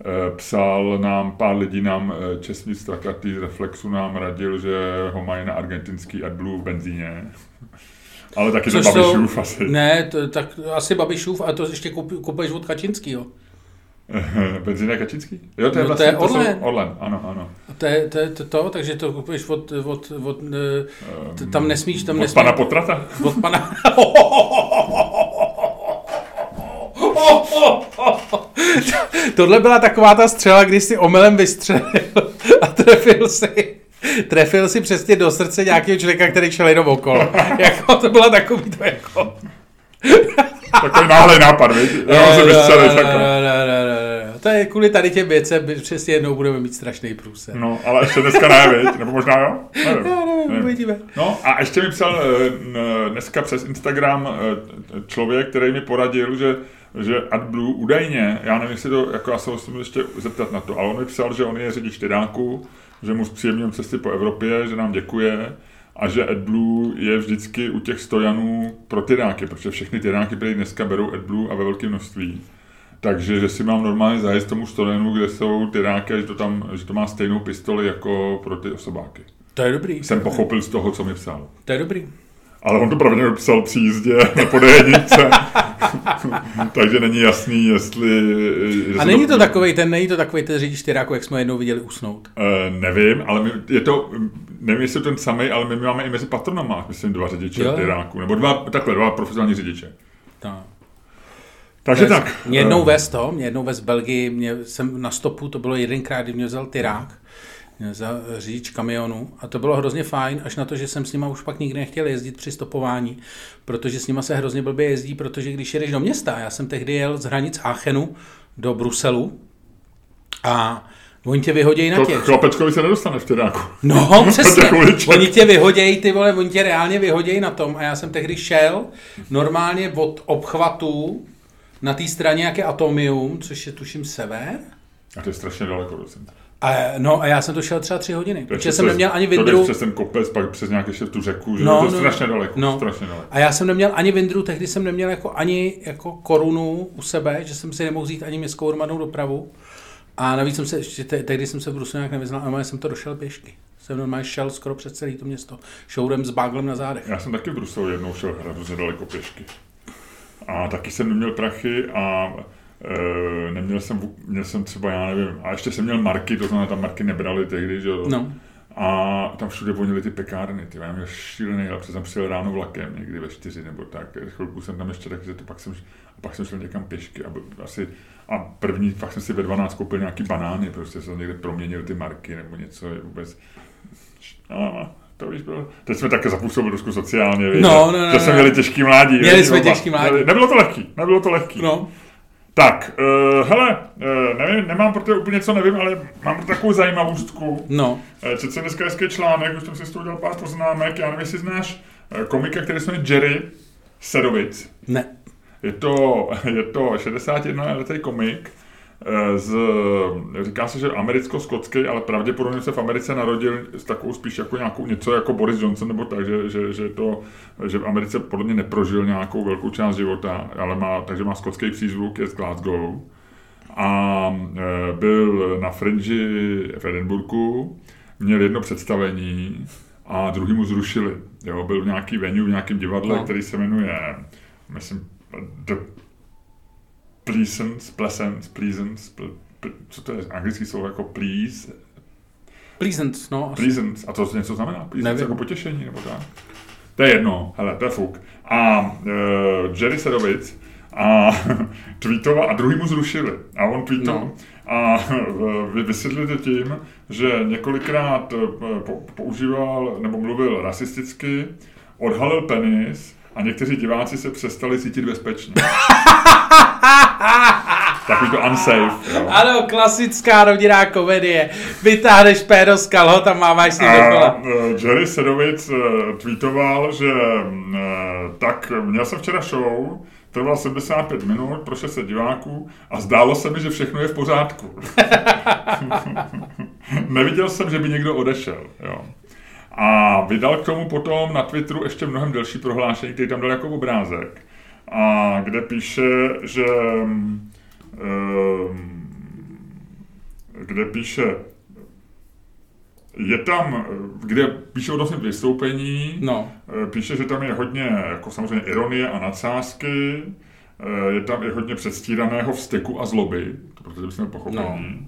Eh, Psal nám, pár lidí nám, eh, Česmír Strakatý z Reflexu nám radil, že ho mají na argentinský AdBlue v benzíně. *laughs* Ale taky to Což jsou- Babišův asi. Ne, to, tak asi Babišův, a to ještě kup, kupuješ od Kačinskýho. *laughs* Benzína Kačinský? Jo, to je No, to vlastně je to jsou- Orlen. Orlen, ano, ano. A to je to, je to, to takže to kupuješ od, od, od eh, t- tam nesmíš, tam Od nesmíš. pana Potrata? Od pana... *laughs* *laughs* Tohle byla taková ta střela, kdy si omylem vystřelil a trefil si trefil si přesně do srdce nějakého člověka, který šel jenom okolo. *laughs* jako, to byla takový to jako... *laughs* Takový náhlý nápad, víš? Jenom se vystřelit. To je kvůli tady těm věcem, my přesně jednou budeme mít strašný průser. No, ale ještě dneska ne, viď? Nebo možná jo? Nevím. Já nevím, Nevím. uvidíme. No a ještě mi psal eh, n- dneska přes Instagram eh, člověk, který mi poradil, že že AdBlue údajně, já nevím, jestli to, jako já se ho musím ještě zeptat na to, ale on mi psal, že on je řidič tyráku, že mu zpříjemňují cesty po Evropě, že nám děkuje a že AdBlue je vždycky u těch stojanů pro tyráky, protože všechny tyráky prý dneska berou AdBlue a ve velkém množství. Takže, že si mám normálně zajist tomu stojanu, kde jsou tyráky, že to, tam, že to má stejnou pistoli jako pro ty osobáky. To je dobrý. Jsem pochopil z toho, co mi psal. To je dobrý. Ale on to pravděpodobně psal při jízdě na podejenice. *laughs* Takže není jasný, jestli... A není to takový ten, není to takový ten řidič tyráku, jak jsme jednou viděli usnout. Uh, nevím, ale my, je to, nevím, jestli je to ten samý, ale my máme i mezi patronama, myslím, dva řidiče Jo. tyráků, nebo dva, takhle, dva profesionální řidiče. No. Takže To tak. Mě jednou eh, vez to, mě jednou vez v Belgii, mě jsem na stopu, to bylo jedenkrát, kdy mě vzal tyrák, vzal řidič kamionu a to bylo hrozně fajn, až na to, že jsem s nima už pak nikdy nechtěl jezdit při stopování, protože s nima se hrozně blbě jezdí, protože když jedeš do města, já jsem tehdy jel z hranic Aachenu do Bruselu a oni tě vyhodějí na těch. chlapečkovi se nedostane v tyráku. No, *laughs* přesně. Oni tě vyhodějí, ty vole, oni tě reálně vyhodějí na tom. A já jsem tehdy šel normálně od obchvatu na té straně, jak je Atomium, což je tuším sever. A to je strašně daleko docent. A, no a já jsem to šel třeba tři hodiny, To protože jsem neměl ani To vindru. přes ten kopec, pak přes nějaké ještě tu řeku, že No, to je no. strašně daleko, No. strašně daleko. A já jsem neměl ani vindru, tehdy jsem neměl jako ani jako korunu u sebe, že jsem si nemohl vzít ani městskou hromadnou dopravu. A navíc jsem se, ještě te- tehdy jsem se v Bruselu nějak nevyznal, a normálně jsem to došel pěšky. Jsem normálně šel skoro přes celé to město. Šourem s báglem na zádech. Já jsem taky v Bruselu jednou šel hrozně daleko pěšky. A taky jsem neměl prachy a neměl jsem, měl jsem třeba, já nevím, a ještě jsem měl marky, to znamená, tam marky nebrali tehdy, že jo. No. A tam všude vonily ty pekárny, ty, já měl šílený, ale jsem přijel ráno vlakem, někdy ve čtyři nebo tak, chvilku jsem tam ještě takže to pak jsem, a pak jsem šel někam pěšky a asi, a první, pak jsem si ve 12 koupil nějaký banány, prostě jsem někde proměnil ty marky nebo něco, je vůbec, no, to už bylo. Teď jsme také zapůsobili trošku sociálně, víš, No, no, no, že jsme no. měli těžký mládí. Měli víš, jsme těžký mládí. Nebylo to lehký, nebylo to lehký. No. Tak, uh, hele, uh, nevím, nemám pro tebe úplně co nevím, ale mám pro takovou zajímavostku. No. Eh, Četl jsem dneska hezký článek, už jsem si z toho udělal pár poznámek, já nevím, jestli znáš eh, komika, který se jmenuje Jerry Sedovic. Ne. Je to, *laughs* je to 61 letý komik, z, říká se, že americko-skotský, ale pravděpodobně se v Americe narodil s takovou spíš jako nějakou něco jako Boris Johnson, nebo tak, že, že, že, to, že v Americe podle mě neprožil nějakou velkou část života, ale má, takže má skotský přízvuk, je z Glasgow. A e, byl na Fringe v Edinburghu, měl jedno představení a druhý mu zrušili. Jo, byl v nějaký venue, v nějakém divadle, No. který se jmenuje, myslím, The Pleasance, Pleasance, Pleasance, Ple- co to je anglický slovo jako please? Pleasant, no. Asi. Pleasant. A to něco znamená? Pleasant Nevím. jako potěšení, nebo tak? To je jedno, hele, to je fuk. A uh, Jerry Sedovic a *laughs* tweetoval, a druhý mu zrušili. A on tweetoval. No. A vy vysvětlili to tím, že několikrát po- používal nebo mluvil rasisticky, odhalil penis a někteří diváci se přestali cítit bezpečně. *laughs* Takový to unsafe. Jo. Ano, klasická rodinná komedie. Vytáhneš péro z kalhot a máváš s ním A dokola. eh, Jerry Sedovic eh, tweetoval, že eh, tak měl jsem včera show, trval 75 minut pro 600 diváků a zdálo se mi, že všechno je v pořádku. *laughs* Neviděl jsem, že by někdo odešel. Jo. A vydal k tomu potom na Twitteru ještě mnohem delší prohlášení, který tam dal jako obrázek. A kde píše, že mm, ehm, kde píše, je tam, kde píše o tom vystoupení, No. eh, píše, že tam je hodně jako samozřejmě ironie a nadsázky, eh, je tam i hodně předstíraného vzteku a zloby, to protože bychom pochopení. No.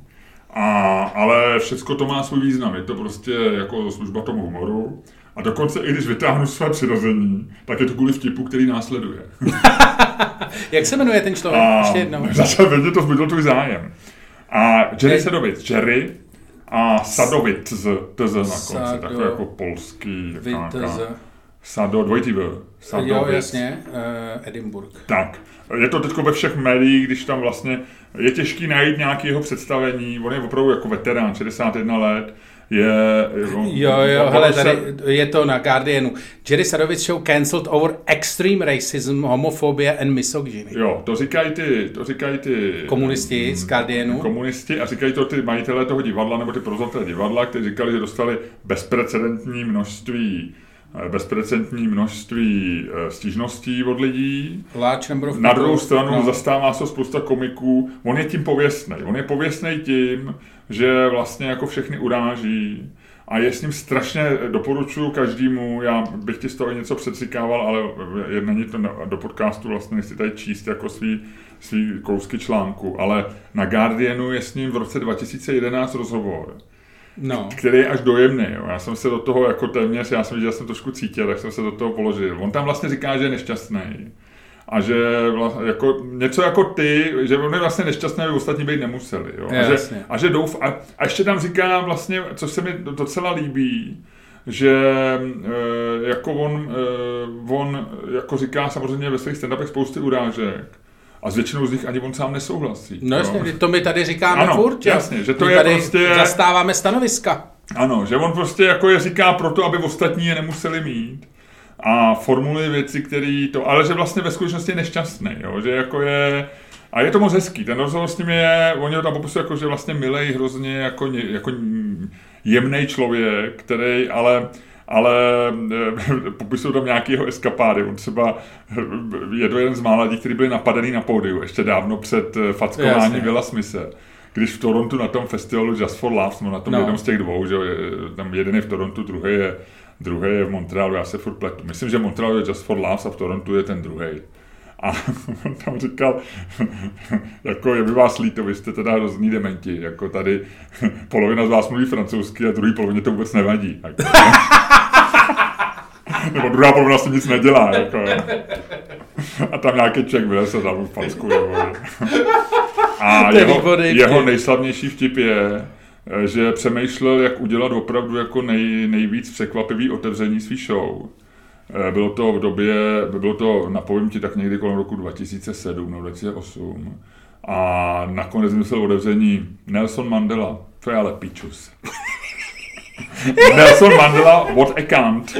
A, ale všecko to má svůj význam, je to prostě jako služba tomu humoru. A dokonce i když vytáhnu své přirození, tak je to kvůli vtipu, který následuje. *laughs* Jak se jmenuje ten člověk? A Ještě jednou. *laughs* začal vidět, to zbudil tvůj zájem. A Jerry Hej. Sedovic, Jerry a Sadovic z TZ na konci, Sado- takové jako polský. Sado, dvojitý V, Jo, jasně. Uh, Edinburgh. Tak, je to teď ve všech médiích, když tam vlastně je těžký najít nějaký jeho představení, on je opravdu jako veterán, 61 let, je... Jo, jo, hele, se- tady je to na Guardianu. Jerry Sadovic show cancelled over extreme racism, homophobia and misogyny. Jo, to říkají ty, to říkají ty... Komunisti z Guardianu. Komunisti a říkají to ty majitelé toho divadla nebo ty provozovatelé divadla, kteří říkali, že dostali bezprecedentní množství bezprecedentní množství eh, stížností od lidí. Large number of Na druhou stranu no. zastává se spousta komiků. On je tím pověstný. On je pověstný tím, že vlastně jako všechny uráží. A je s ním strašně doporučuju každému, já bych ti z toho něco předsikával, ale je, není to do podcastu vlastně, nechci tady číst jako svý, svý kousky článku, ale na Guardianu je s ním v roce 2011 rozhovor no. který je až dojemný. Jo. Já jsem se do toho jako téměř, já jsem viděl, že jsem trošku cítil, tak jsem se do toho položil. On tam vlastně říká, že je nešťastný. A že vla, jako, něco jako ty, že on je vlastně nešťastný, aby ostatní být nemuseli. Jo. A, že, a, že douf, a, a, ještě tam říká vlastně, co se mi docela líbí, že e, jako on, e, on jako říká samozřejmě ve svých stand spousty urážek a s většinou z nich ani on sám nesouhlasí. No jasně, to my tady říkáme Ano, furt, že? jasně, že to My je tady prostě- zastáváme stanoviska. Ano, že on prostě jako je říká proto, aby ostatní je nemuseli mít. A formuluje věci, které to, ale že vlastně ve skutečnosti je nešťastný, jo? že jako je, a je to moc hezký, ten rozhovor s ním je, oni ho tam popisují jako, že vlastně milej, hrozně jako, jako jemný člověk, který ale ale eh, *laughs* popisují tam nějaký jeho eskapády. On třeba eh, je to jeden z mála lidí, kteří byli napadený na pódiu ještě dávno před eh, fackováním. Willa Smise. Když v Torontu na tom festivalu Just for Laughs, no na tom No. no. jednom z těch dvou, že je, tam jeden je v Torontu, druhý je, druhý je v Montrealu, já se furt pletu. Myslím, že Montreal je Just for Laughs a v Torontu je ten druhý. A *laughs* on tam říkal, *laughs* jako je by vás líto, vy jste teda hrozný dementi, jako tady *laughs* polovina z vás mluví francouzsky a druhý polovině to vůbec nevadí. Jako, nebo druhá polovina si nic nedělá, jako. A tam nějaký člověk vyleze za v Pansku, a jeho, jeho nejslavnější vtip je, že přemýšlel, jak udělat opravdu jako nej, nejvíc překvapivý otevření svý show. Eh, Bylo to v době, bylo to, napovím ti, tak někdy kolem roku 2007 nebo 2008. A nakonec myslel otevření Nelson Mandela. To je ale pičus. *laughs* Nelson Mandela, what a cunt.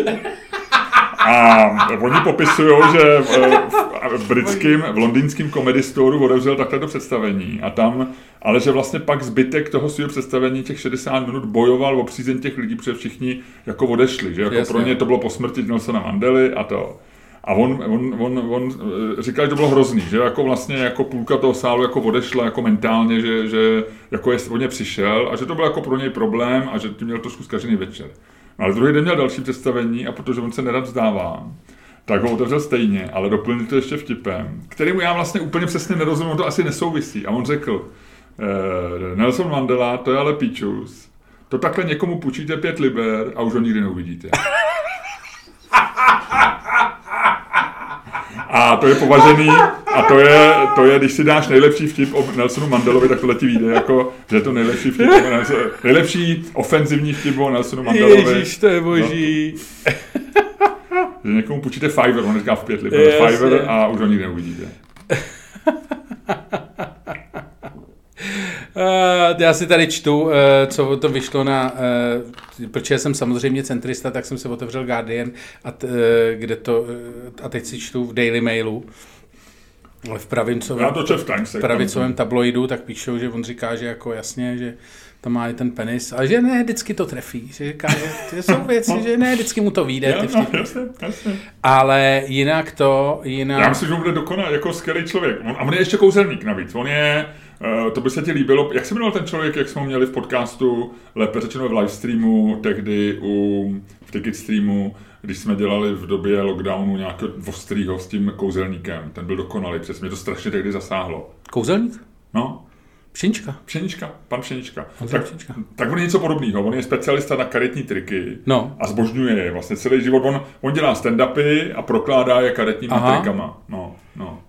A oni popisují, že v, v britském, v londýnském comedy store otevřel takhle to představení a tam, ale že vlastně pak zbytek toho svého představení, těch 60 minut, bojoval o přízeň těch lidí, protože všichni jako odešli, že jako Jasně. pro ně to bylo po smrti Nelsona Mandely a to. A on, on, on, on eh, říkal, že to bylo hrozný, že jako vlastně jako půlka toho sálu jako odešla jako mentálně, že, že jako je, o ně přišel a že to byl jako pro něj problém a že tím měl trošku zkažený večer. Ale druhý den měl další představení a protože on se nerad vzdává, tak ho otevřel stejně, ale doplnil to ještě vtipem, kterému já vlastně úplně přesně nerozumím, to asi nesouvisí. A on řekl, Eh, Nelson Mandela, to je ale píčus. To takhle někomu půjčíte pět liber a už ho nikdy neuvidíte. *laughs* A to je považený, a to je, to je, když si dáš nejlepší vtip o Nelsonu Mandelovi, tak tohle ti vyjde jako, že je to nejlepší vtip o Nelson, nejlepší ofenzivní vtip o Nelsonu Mandelovi. Ježíš, to je boží. No, že někomu půjčíte Fiverr, on říká v pět liber, Jasně. Fiverr a už ho nikdy neuvidíte. Uh, *laughs* já si tady čtu, uh, co to vyšlo na, uh, protože jsem samozřejmě centrista, tak jsem se otevřel Guardian, a t, uh, kde to, uh, a teď si čtu v Daily Mailu, ale v pravicovém, Já to čet v Times. v pravicovém tabloidu, tak píšou, že on říká, že jako jasně, že to má i ten penis, ale že ne vždycky to trefí, že říká, že, jsou věci, že ne vždycky mu to vyjde, ty no, jasně, jasně. ale jinak to, jinak... Já myslím, že on bude dokonalý, jako skvělý člověk. On, a on je ještě kouzelník navíc. On je, uh, to by se ti líbilo, jak se jmenoval ten člověk, jak jsme ho měli v podcastu, lépe řečeno v livestreamu, tehdy u, v Ticket streamu, když jsme dělali v době lockdownu nějakého ostrýho s tím kouzelníkem. Ten byl dokonalý, přesně mě to strašně tehdy zasáhlo. Kouzelník? No, Pšenička. Pšenička, pan Pšenička. Tak, Pšenička. tak on je něco podobného. On je specialista na karetní triky No. a zbožňuje je vlastně celý život. On, on dělá stand-upy a prokládá je karetními Aha. trikama. No, no.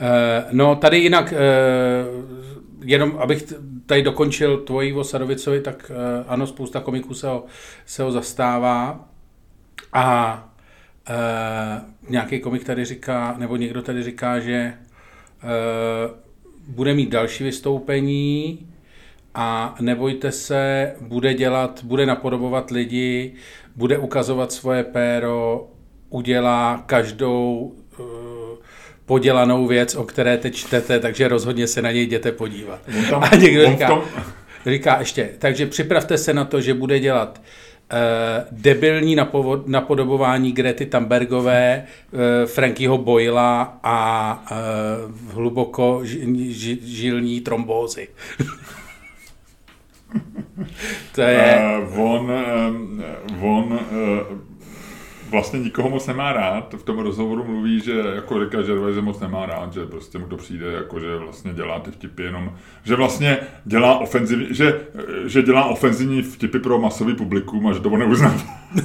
Eh, no tady jinak, eh, jenom abych tady dokončil tvojí o Sadovicovi, tak eh, ano, spousta komiků se ho, se ho zastává a eh, nějaký komik tady říká, nebo někdo tady říká, že eh, bude mít další vystoupení a nebojte se, bude dělat, bude napodobovat lidi, bude ukazovat svoje péro, udělá každou eh, podělanou věc, o které teď čtete, takže rozhodně se na něj jděte podívat. Tam- a někdo říká, říká ještě, takže připravte se na to, že bude dělat debilní napovo- napodobování Grety Thunbergové, eh, Frankyho Boyla a eh, hluboko ži- ži- žilní trombózy. *laughs* to je... Uh, on, uh, on uh, vlastně nikoho moc nemá rád. V tom rozhovoru mluví, že jako říká, že Gervais je moc nemá rád, že prostě mu to přijde, jako že vlastně dělá ty vtipy jenom, že vlastně dělá ofenzivní, že, že dělá ofenzivní vtipy pro masový publikum a že to on neuznává. *laughs*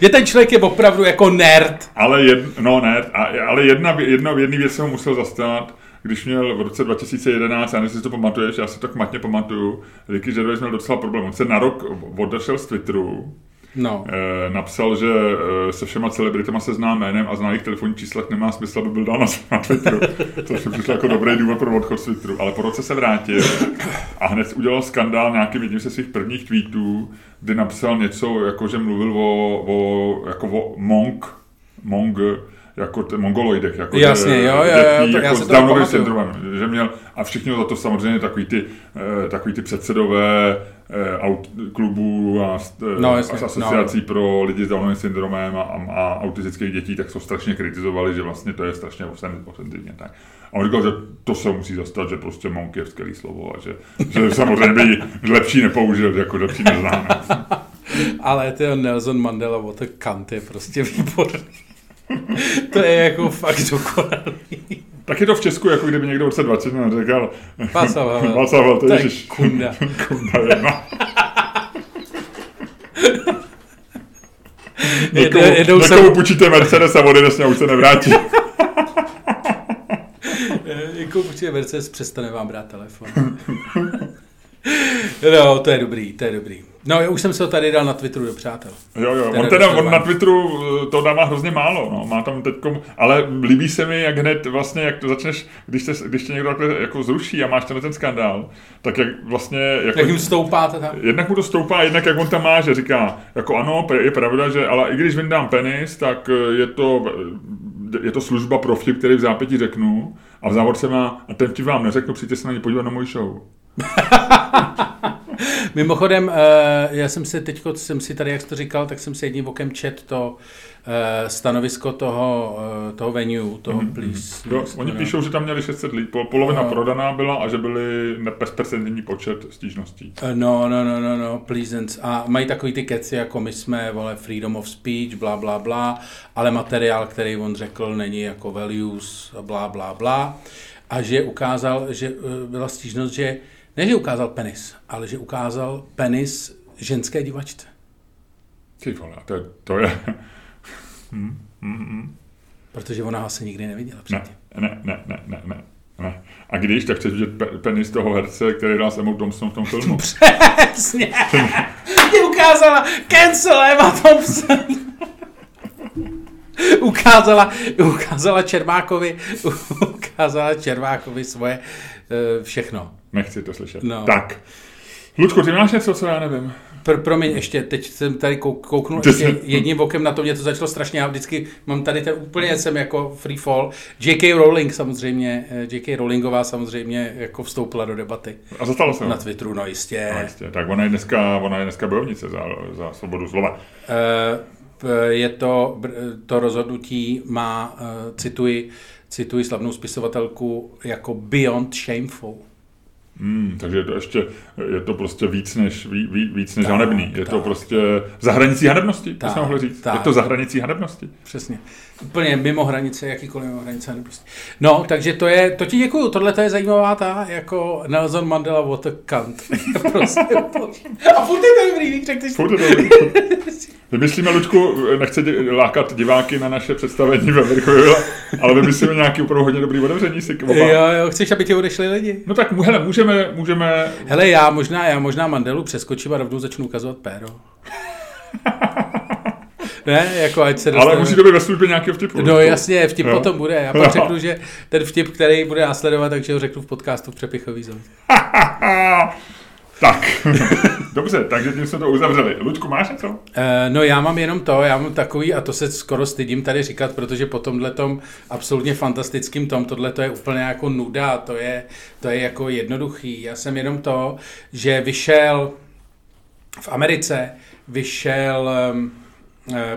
Že ten člověk je opravdu jako nerd. Ale, jed, no ne, a, ale jedna, jedna, jedný věc jsem ho musel zastát, když měl v roce 2011, já nevím, jestli to pamatuješ, já si to matně pamatuju, Ricky Gervais měl docela problém. On se na rok odešel z Twitteru, No. Eh, napsal, že eh, se všema celebritama se zná jménem a zná jejich telefonní číslech nemá smysl, aby byl dál na, na Twitteru. Což mi přišlo jako dobrý důvod pro odchod z Twitteru. Ale po roce se vrátil a hned udělal skandál nějakým jedním ze svých prvních tweetů, kdy napsal něco, jako že mluvil o, o, jako o Monk, Mong, jako t- mongoloidech, jako Jasně, jo, jo, jo, dětí, to- já jako s to Downovým syndromem, že měl, a všichni za to samozřejmě takový ty, eh, takový ty předsedové eh, aut, klubů a, st- No, a jasně, s asociací no. pro lidi s Downovým syndromem a, a, a autistických dětí, tak to strašně kritizovali, že vlastně to je strašně ofenzivně. Tak. A on říkal, že to se musí zastat, že prostě monk je skvělý slovo a že, že *laughs* samozřejmě by lepší nepoužil, jako lepší neznáme. *laughs* Ale ten Nelson Mandela, what a kant je prostě výborný. *laughs* to je jako fakt dokonalý. Tak je to v Česku, jako kdyby někdo v roce 20 říkal Václav Havel. *laughs* Václav Havel, to je kunda. *laughs* kunda jedna. Jednou, Někomu, jednou někomu jsem, půjčíte Mercedes a odjede s už se nevrátí. jako určitě Mercedes přestane vám brát telefon. no, to je dobrý, to je dobrý. No, já už jsem se ho tady dal na Twitteru do přátel. Jo, jo, on teda on na Twitteru eh, to dává hrozně málo, no. má tam teďkom, ale líbí se mi, jak hned vlastně, jak to začneš, když, te, když tě někdo takhle jako zruší a máš tenhle ten skandál, tak jak vlastně, jako, Jak jim stoupáte tam? jednak mu to stoupá, jednak jak on tam má, že říká, jako ano, je pravda, že, ale i když vyndám penis, tak eh, je to, je to služba pro vtip, který v zápěti řeknu, a v závorce má, a ten vtip vám neřeknu, přijďte se na ně podívat na můj show. *laughs* *laughs* Mimochodem, eh, já jsem si teď, jsem si tady, jak jsi to říkal, tak jsem si jedním okem čet to eh, stanovisko toho, eh, toho venue, toho mm-hmm. please. Jo, se to oni jmenuje. píšou, že tam měli 600 lidí, pol, polovina No. prodaná byla a že byly bezprecedentní počet stížností. No, no, no, no, no, pleasance. A mají takový ty keci, jako my jsme, vole, freedom of speech, bla, bla, bla, ale materiál, který on řekl, není jako values, bla, bla, bla. a že ukázal, že byla stížnost, že ne, že ukázal penis, ale že ukázal penis ženské divačce. Ty vole, to, to je... *laughs* Hmm, hmm, hmm. Protože ona ho asi nikdy neviděla Ne, předtím. ne, ne, ne, ne, ne. ne. A když, tak chceš vidět pe- penis toho herce, který hrál s Emma Thompson v tom filmu. *laughs* Přesně. Mě ukázala cancel Emma Thompson. *laughs* ukázala, ukázala Čermákovi, ukázala Čermákovi svoje eh, všechno. Nechci to slyšet. No. Tak. Ludku, ty máš něco, co já nevím? Pr- promiň, ještě, teď jsem tady kou- kouknul Ty ještě jsi- jedním okem na to, mě to začalo strašně, já vždycky mám tady ten úplně jsem jako free fall. J.K. Rowling samozřejmě, eh, J.K. Rowlingová samozřejmě jako vstoupila do debaty A zastalo se. na Twitteru, no jistě. No, jistě. Tak ona je dneska, ona je dneska bojovnice za, za svobodu slova. Eh, je to, to rozhodnutí má, eh, cituji, cituji slavnou spisovatelku, jako beyond shameful. Hmm, takže je to ještě, je to prostě víc než, ví, ví, víc než Tak, hanebný. Je to tak. prostě za hranicí hanebnosti, to Tak, jsem mohl říct. tak. Je to za hranicí hanebnosti. Přesně. Úplně mimo hranice, jakýkoliv mimo hranice. Prostě. No, takže to je, to ti děkuju, tohle to je zajímavá ta, jako Nelson Mandela what a cunt. *laughs* prostě, a furt je to dobrý, víš, jsi. Furt je to dobrý. Vymyslíme, Luďku, nechci dě- lákat diváky na naše představení ve Virkově, ale vymyslíme nějaký opravdu hodně dobrý otevření si oba. Jo, jo, chceš, aby ti odešli lidi? No tak hele, můžeme, můžeme, Hele, já možná, já možná Mandelu přeskočím a rovnou začnu ukazovat péro. *laughs* ne, jako ať se ale dostaneme- musí to být ve službě nějakého vtipu. No jasně, vtip Jo. potom bude. Já pak Jo. řeknu, že ten vtip, který bude následovat, takže ho řeknu v podcastu v přepichový zóně. *laughs* tak, *laughs* dobře, takže tím jsme to uzavřeli. Luďku, máš něco? Eh, No já mám jenom to, já mám takový, a to se skoro stydím tady říkat, protože po tomhle tom absolutně fantastickým tom, tohle to je úplně jako nuda, to je, to je jako jednoduchý. Já jsem jenom to, že vyšel v Americe, vyšel um,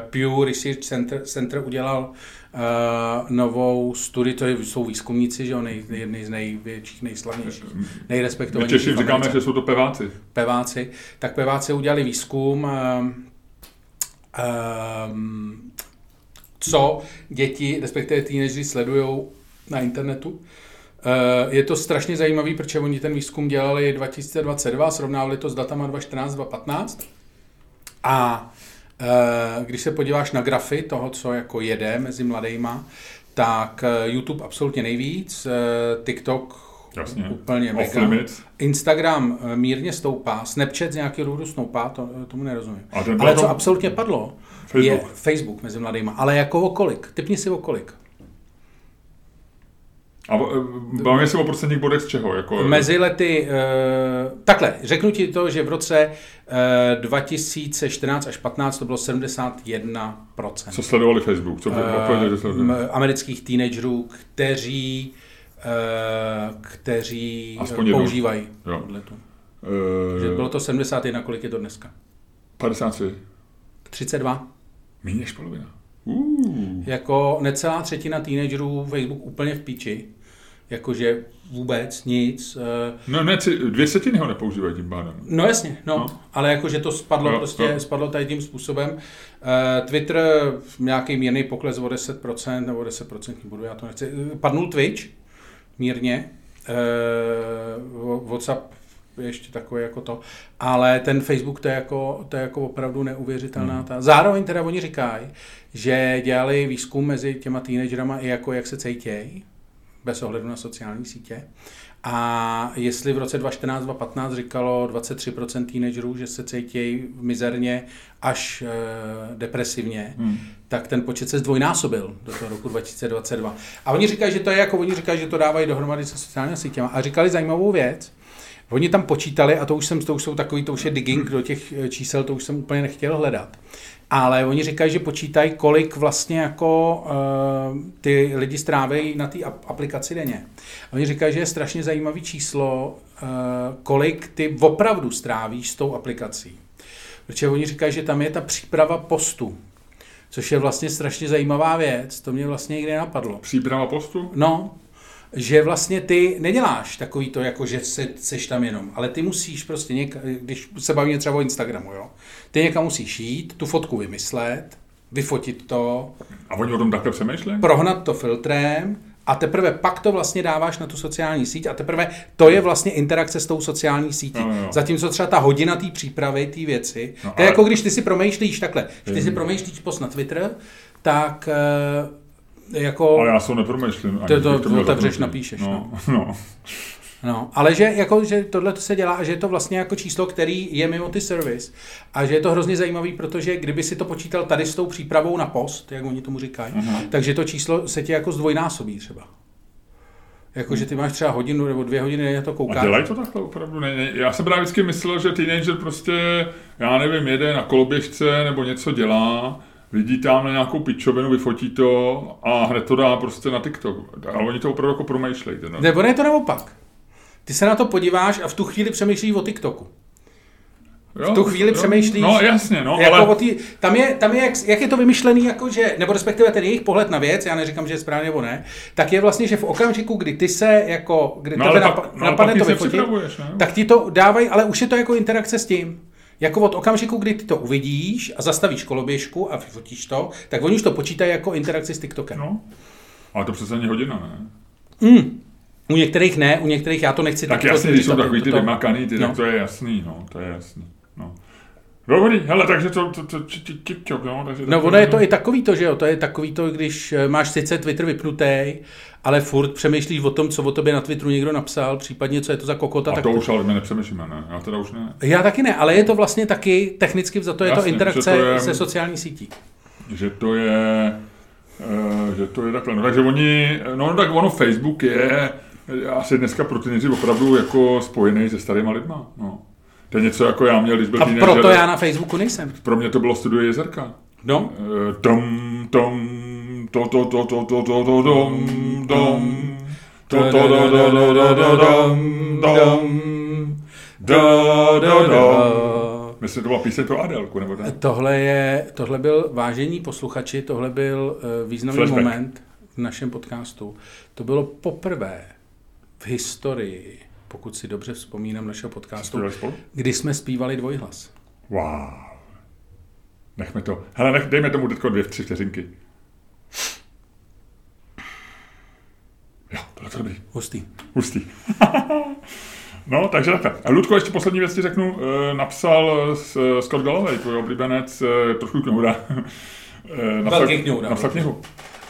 Pew Research Center, Center udělal uh, novou studii, to jsou výzkumníci, že jo, nej, jedný z největších, nejslavnějších, My nejrespektovanějších Češi říkáme, že jsou to peváci. peváci, tak peváci udělali výzkum, um, um, co děti, respektive teenageři sledují na internetu. Je to strašně zajímavý, protože oni ten výzkum dělali 2022, srovnávali to s datama 2014, 2015. A když se podíváš na grafy toho, co jako jede mezi mladejma, tak uh, YouTube absolutně nejvíc, uh, TikTok Jasně. úplně mega. Instagram eh, mírně stoupá, Snapchat z nějakého důvodu stoupá, to, eh, tomu nerozumím. Ale co absolutně padlo, Facebook. je Facebook mezi mladýma. Ale jako o kolik? Typni si o kolik. A eh, bavíme se o procentních bodech z čeho? Jako, Mezi lety, uh, takhle, řeknu ti to, že v roce uh, 2014 až 15 to bylo 71%. Co sledovali Facebook? Co Eh, uh, sledovali? amerických teenagerů, kteří, uh, kteří Aspoň používají Jo. tohletu. Uh, Že bylo to 71, kolik je to dneska? 53. 32. Méně než polovina. Uh. Jako necelá třetina teenagerů Facebook úplně v píči. Jakože vůbec nic. eh, No ne, dvě setiny ho nepoužívají tím pádem. No jasně, no, No. no. ale jakože to spadlo Jo, prostě, jo. spadlo tady tím způsobem. Eh, Twitter nějaký mírný pokles o 10% nebo 10% bodů, já to nechci. Eh, Padnul Twitch mírně, Wha- WhatsApp je ještě takový jako to, ale ten Facebook to je jako, to je jako opravdu neuvěřitelná Hmm. ta. Zároveň teda oni říkají, že dělali výzkum mezi těma teenagerama i jako jak se cítějí, bez ohledu na sociální sítě. A jestli v roce 2014-2015 říkalo 23% teenagerů, že se cítí mizerně až e, depresivně, Hmm. tak ten počet se zdvojnásobil do toho roku 2022. A oni říkají, že to je jako, oni říkají, že to dávají dohromady se sociálními sítěma. A říkali zajímavou věc, Oni tam počítali, a to už jsem, to už jsou takový, to už je digging do těch eh, čísel, to už jsem úplně nechtěl hledat. Ale oni říkají, že počítají, kolik vlastně jako uh, ty lidi strávejí na té aplikaci denně. A oni říkají, že je strašně zajímavý číslo, uh, kolik ty opravdu strávíš s tou aplikací. Protože oni říkají, že tam je ta příprava postu, což je vlastně strašně zajímavá věc, to mě vlastně nikdy napadlo. Příprava postu? No, že vlastně ty neděláš takový to, jako že se, seš tam jenom, ale ty musíš prostě někam, když se bavíme třeba o Instagramu, jo, ty někam musíš jít, tu fotku vymyslet, vyfotit to, A oni o tom takhle přemýšlejí? prohnat to filtrem a teprve pak to vlastně dáváš na tu sociální síť a teprve to je vlastně interakce s tou sociální sítí. No, jo. Zatímco třeba ta hodina té přípravy, té věci, No, to je ale- jako když ty si promýšlíš takhle, když ty si Mm. promýšlíš post na Twitter, tak eh, jako... Ale já se nepromýšlím. To- to- bych to měl otevřeš, zapnutý. napíšeš, No, no. No, ale že, jako, že tohle to se dělá a že je to vlastně jako číslo, který je mimo ty service a že je to hrozně zajímavý, protože kdyby si to počítal tady s tou přípravou na post, jak oni tomu říkají, Mhm. takže to číslo se ti jako zdvojnásobí třeba. Jako, že ty máš třeba hodinu nebo dvě hodiny na to A koukáš. dělají to takhle opravdu? Ne, ne, já jsem právě vždycky myslel, že teenager prostě, já nevím, jede na koloběžce nebo něco dělá, vidí tam na nějakou pičovinu, vyfotí to a hned to dá prostě na TikTok. A oni to opravdu jako promýšlejí. No. Nebo je to naopak. Ty se na to podíváš a v tu chvíli přemýšlíš o TikToku. Jo, v tu chvíli přemýšlíš- No jasně, no, jako ale... o tý, tam je, tam je jak, jak, je to vymyšlený, jako že, nebo respektive ten jejich pohled na věc, já neříkám, že je správně nebo ne, tak je vlastně, že v okamžiku, kdy ty se jako, kdy No, tebe napa, pak, no, napadne pak to ty se vyfotit, ne? tak ti to dávají, ale už je to jako interakce s tím. Jako od okamžiku, kdy ty to uvidíš a zastavíš koloběžku a vyfotíš to, tak oni už to počítají jako interakci s TikTokem. No, ale to přece není hodina, ne? Mm. U některých ne, u některých já to nechci Tak jasně, když jsou takový ty vymakaný, ty, no. tak to je jasný, no, to je jasný, no. Dobrý, hele, takže to, to, to, to TikTok, no, takže... No ono je to i takový to, že jo, to je takový to, když eh, máš sice Twitter vypnutý, ale furt přemýšlíš o tom, co o tobě na Twitteru někdo napsal, případně co je to za kokota. A tak to už ale my nepřemýšlíme, ne? Já teda už ne. Já taky ne, ale je to vlastně taky technicky za to je to interakce to je- se sociální sítí. Že to je... eh, že to je takhle. No, takže oni, no tak ono Facebook je eh, asi dneska pro teenagery opravdu jako spojený se starýma lidma. No. To je něco jako já měl, když byl A proto já na Facebooku nejsem. Pro mě to bylo Studio Jezerka. No, Eh, Tom, tom, to, to, to, to, to, to, to, dom, dom, to, to, do, do, do, do, do, dom, dom, do, do, do. Myslím, to byla píseň pro Adelku, nebo tak? Tohle, je, tohle byl, vážení posluchači, tohle byl uh, významný Flashback. moment v našem podcastu. To bylo poprvé v historii, pokud si dobře vzpomínám našeho podcastu, kdy jsme zpívali dvojhlas. Wow. Nechme to. Hele, nech, dejme tomu teďko dvě, tři vteřinky. Jo, bylo to dobrý. Hustý. Hustý. *laughs* no, takže takhle. A Ludko, ještě poslední věc ti řeknu. Eh, napsal s, Scott Galloway, tvůj oblíbenec, eh, trošku kňoura. *laughs* Eh, napsal, Velký kňoura. Napsal knihu.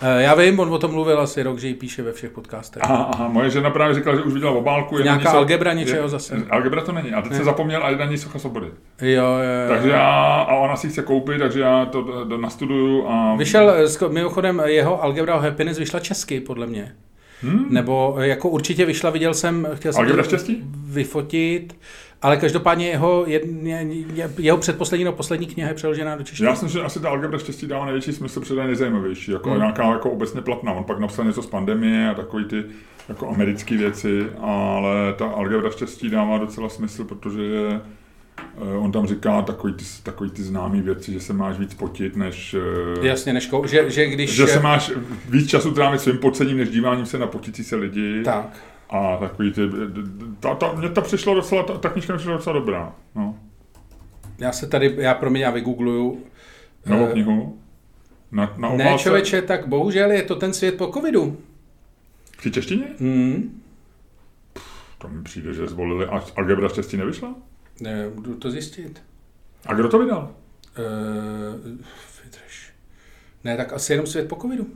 Eh, Já vím, on o tom mluvil asi rok, že ji píše ve všech podcastech. Aha, aha, moje žena právě říkala, že už viděla obálku. je Nějaká jsou- algebra něčeho je- zase. Algebra to není. A teď Ne. se zapomněl a je na ní socha svobody. Jo, jo, jo. Takže já, a ona si chce koupit, takže já to d- d- nastuduju a... Vyšel, eh, mimochodem, jeho Algebra of Happiness vyšla česky, podle mě. Hmm? Nebo eh, jako určitě vyšla, viděl jsem, chtěl jsem vyfotit, ale každopádně jeho, jed, je- jeho předposlední nebo poslední kniha je přeložená do češtiny. Já myslím, že asi ta algebra štěstí dává největší smysl, protože je nejzajímavější, jako Hmm. nějaká jako obecně platná. On pak napsal něco z pandemie a takový ty jako americké věci, ale ta algebra štěstí dává docela smysl, protože je, on tam říká takový ty, takový ty známý věci, že se máš víc potit, než... eh, Jasně, než kou- že, že když... Že se máš víc času trávit svým pocením, než díváním se na potící se lidi. Tak. A takový ty... Ta, ta, mně to přišlo docela, ta, ta knižka přišla docela dobrá. No. Já se tady, já pro mě, já vygoogluju. Novou Eh, knihu. Na, na Ne, člověče, tak bohužel je to ten svět po covidu. V té češtině? Hmm. To mi přijde, že zvolili a algebra štěstí nevyšla. Ne, budu to zjistit. A kdo to vydal? Uh, vydrž. Ne, tak asi jenom svět po covidu.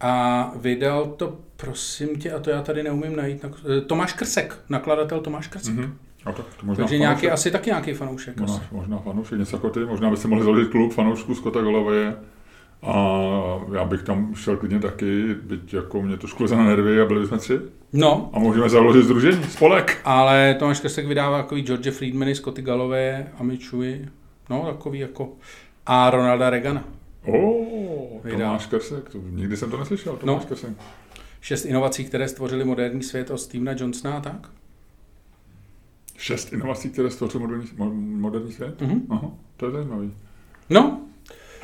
A vydal to, prosím tě, a to já tady neumím najít, na, eh, Tomáš Krsek, nakladatel Tomáš Krsek. Mm-hmm. Mhm. No, tak to možná Takže nějaký, asi taky nějaký fanoušek. Možná, Asi. možná fanoušek, něco jako ty. Možná by se mohli založit klub fanoušků Scotta Galloway. A já bych tam šel klidně taky, byť jako mě to šklo na nervy a byli bychom tři. No, A můžeme založit združení, spolek. ale Tomáš Krsek vydává takový George Friedmany, Scotty Galloway, Amichuy, no takový jako a Ronalda Reagana. Oh. Tomáš Kersek, to, nikdy jsem to neslyšel, Tomáš No. Kersek. Šest inovací, které stvořily moderní svět od Stevena Johnsona a tak. Šest inovací, které stvořily moderní, mo- moderní svět? Mhm. Aha, to je zajímavý. No,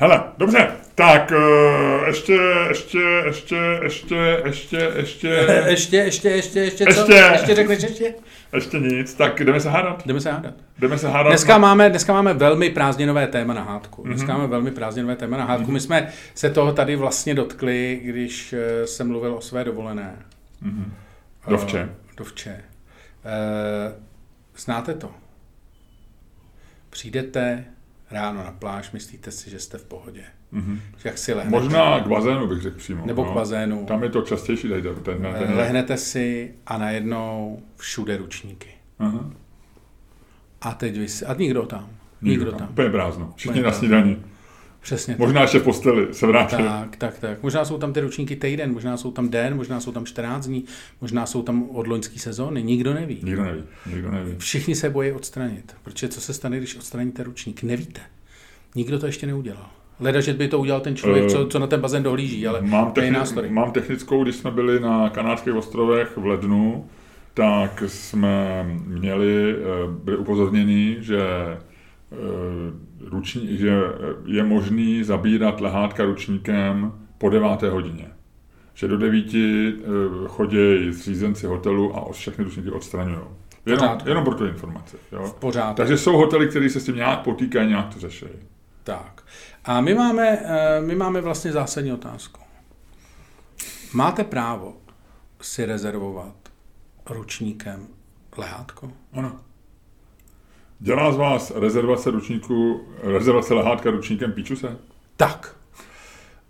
Hele, dobře, tak uh, ještě, ještě, ještě, ještě, ještě, ještě... *laughs* ještě, ještě, ještě, ještě, co? Ještě. ještě řekneš ještě? Ještě nic, tak jdeme se hádat. Jdeme se hádat. Jdeme se hádat. Dneska, na... máme, dneska máme velmi prázdninové téma na hádku. Mhm. Dneska mm-hmm. máme velmi prázdninové téma na hádku. Mm-hmm. My jsme se toho tady vlastně dotkli, když eh, jsem mluvil o své dovolené. Mm-hmm. Dovče. Uh, dovče. Uh, znáte to? Přijdete ráno na pláž, myslíte si, že jste v pohodě. Mm-hmm. Jak si lehnete. Možná k bazénu bych řekl přímo. Nebo no. k bazénu. Tam je to častější tady ten, ten, Eh, ten Lehnete si a najednou všude ručníky. Aha. A teď vy si, a nikdo tam. Nikdo, tam. Úplně prázdno. Všichni Úplně na snídani. Přesně tak. Možná ještě v posteli se vrátili. Tak, tak, tak. Možná jsou tam ty ručníky týden, možná jsou tam den, možná jsou tam 14 dní, možná jsou tam od loňské sezóny, nikdo neví. Nikdo neví. Nikdo neví. Všichni se bojí odstranit, protože co se stane, když odstraníte ručník, nevíte. Nikdo to ještě neudělal. Leda, že by to udělal ten člověk, Eh, co, co na ten bazén dohlíží, ale Mám, techni- mám technickou, když jsme byli na kanádských ostrovech v lednu, tak jsme měli, eh, byli upozorněni, že ruční, že je možný zabírat lehátka ručníkem po deváté hodině. Že do devíti eh, chodí zřízenci hotelu a všechny ručníky odstraňují. Jenom, Pořádku. jenom pro tu informaci. Jo? Takže jsou hotely, které se s tím nějak potýkají, nějak to řeší. Tak. A my máme, eh, my máme vlastně zásadní otázku. Máte právo si rezervovat ručníkem lehátko? Ano. Dělá z vás rezervace ručníku, rezervace lehátka ručníkem píčuse? Tak.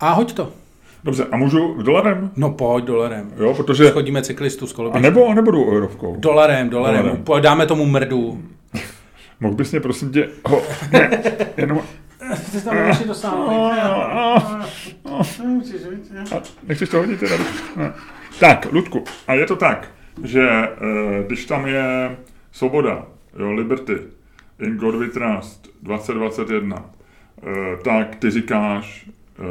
A hoď to. Dobře, a můžu dolarem? No pojď dolarem. Jo, protože... Chodíme cyklistu s A koloběžkou. nebo, nebo jdu eurovkou. Dolarem, dolarem. Dolarem. Dáme tomu mrdu. *laughs* Mohl bys mě prosím tě... Ho, ne, jenom... Ty tam nechci dosáhnout. *laughs* A nechceš to hodit teda? Ne. Tak, Ludku, a je to tak, že eh, když tam je svoboda, jo, Liberty, In God We Trust 2021, eh, tak ty říkáš, eh,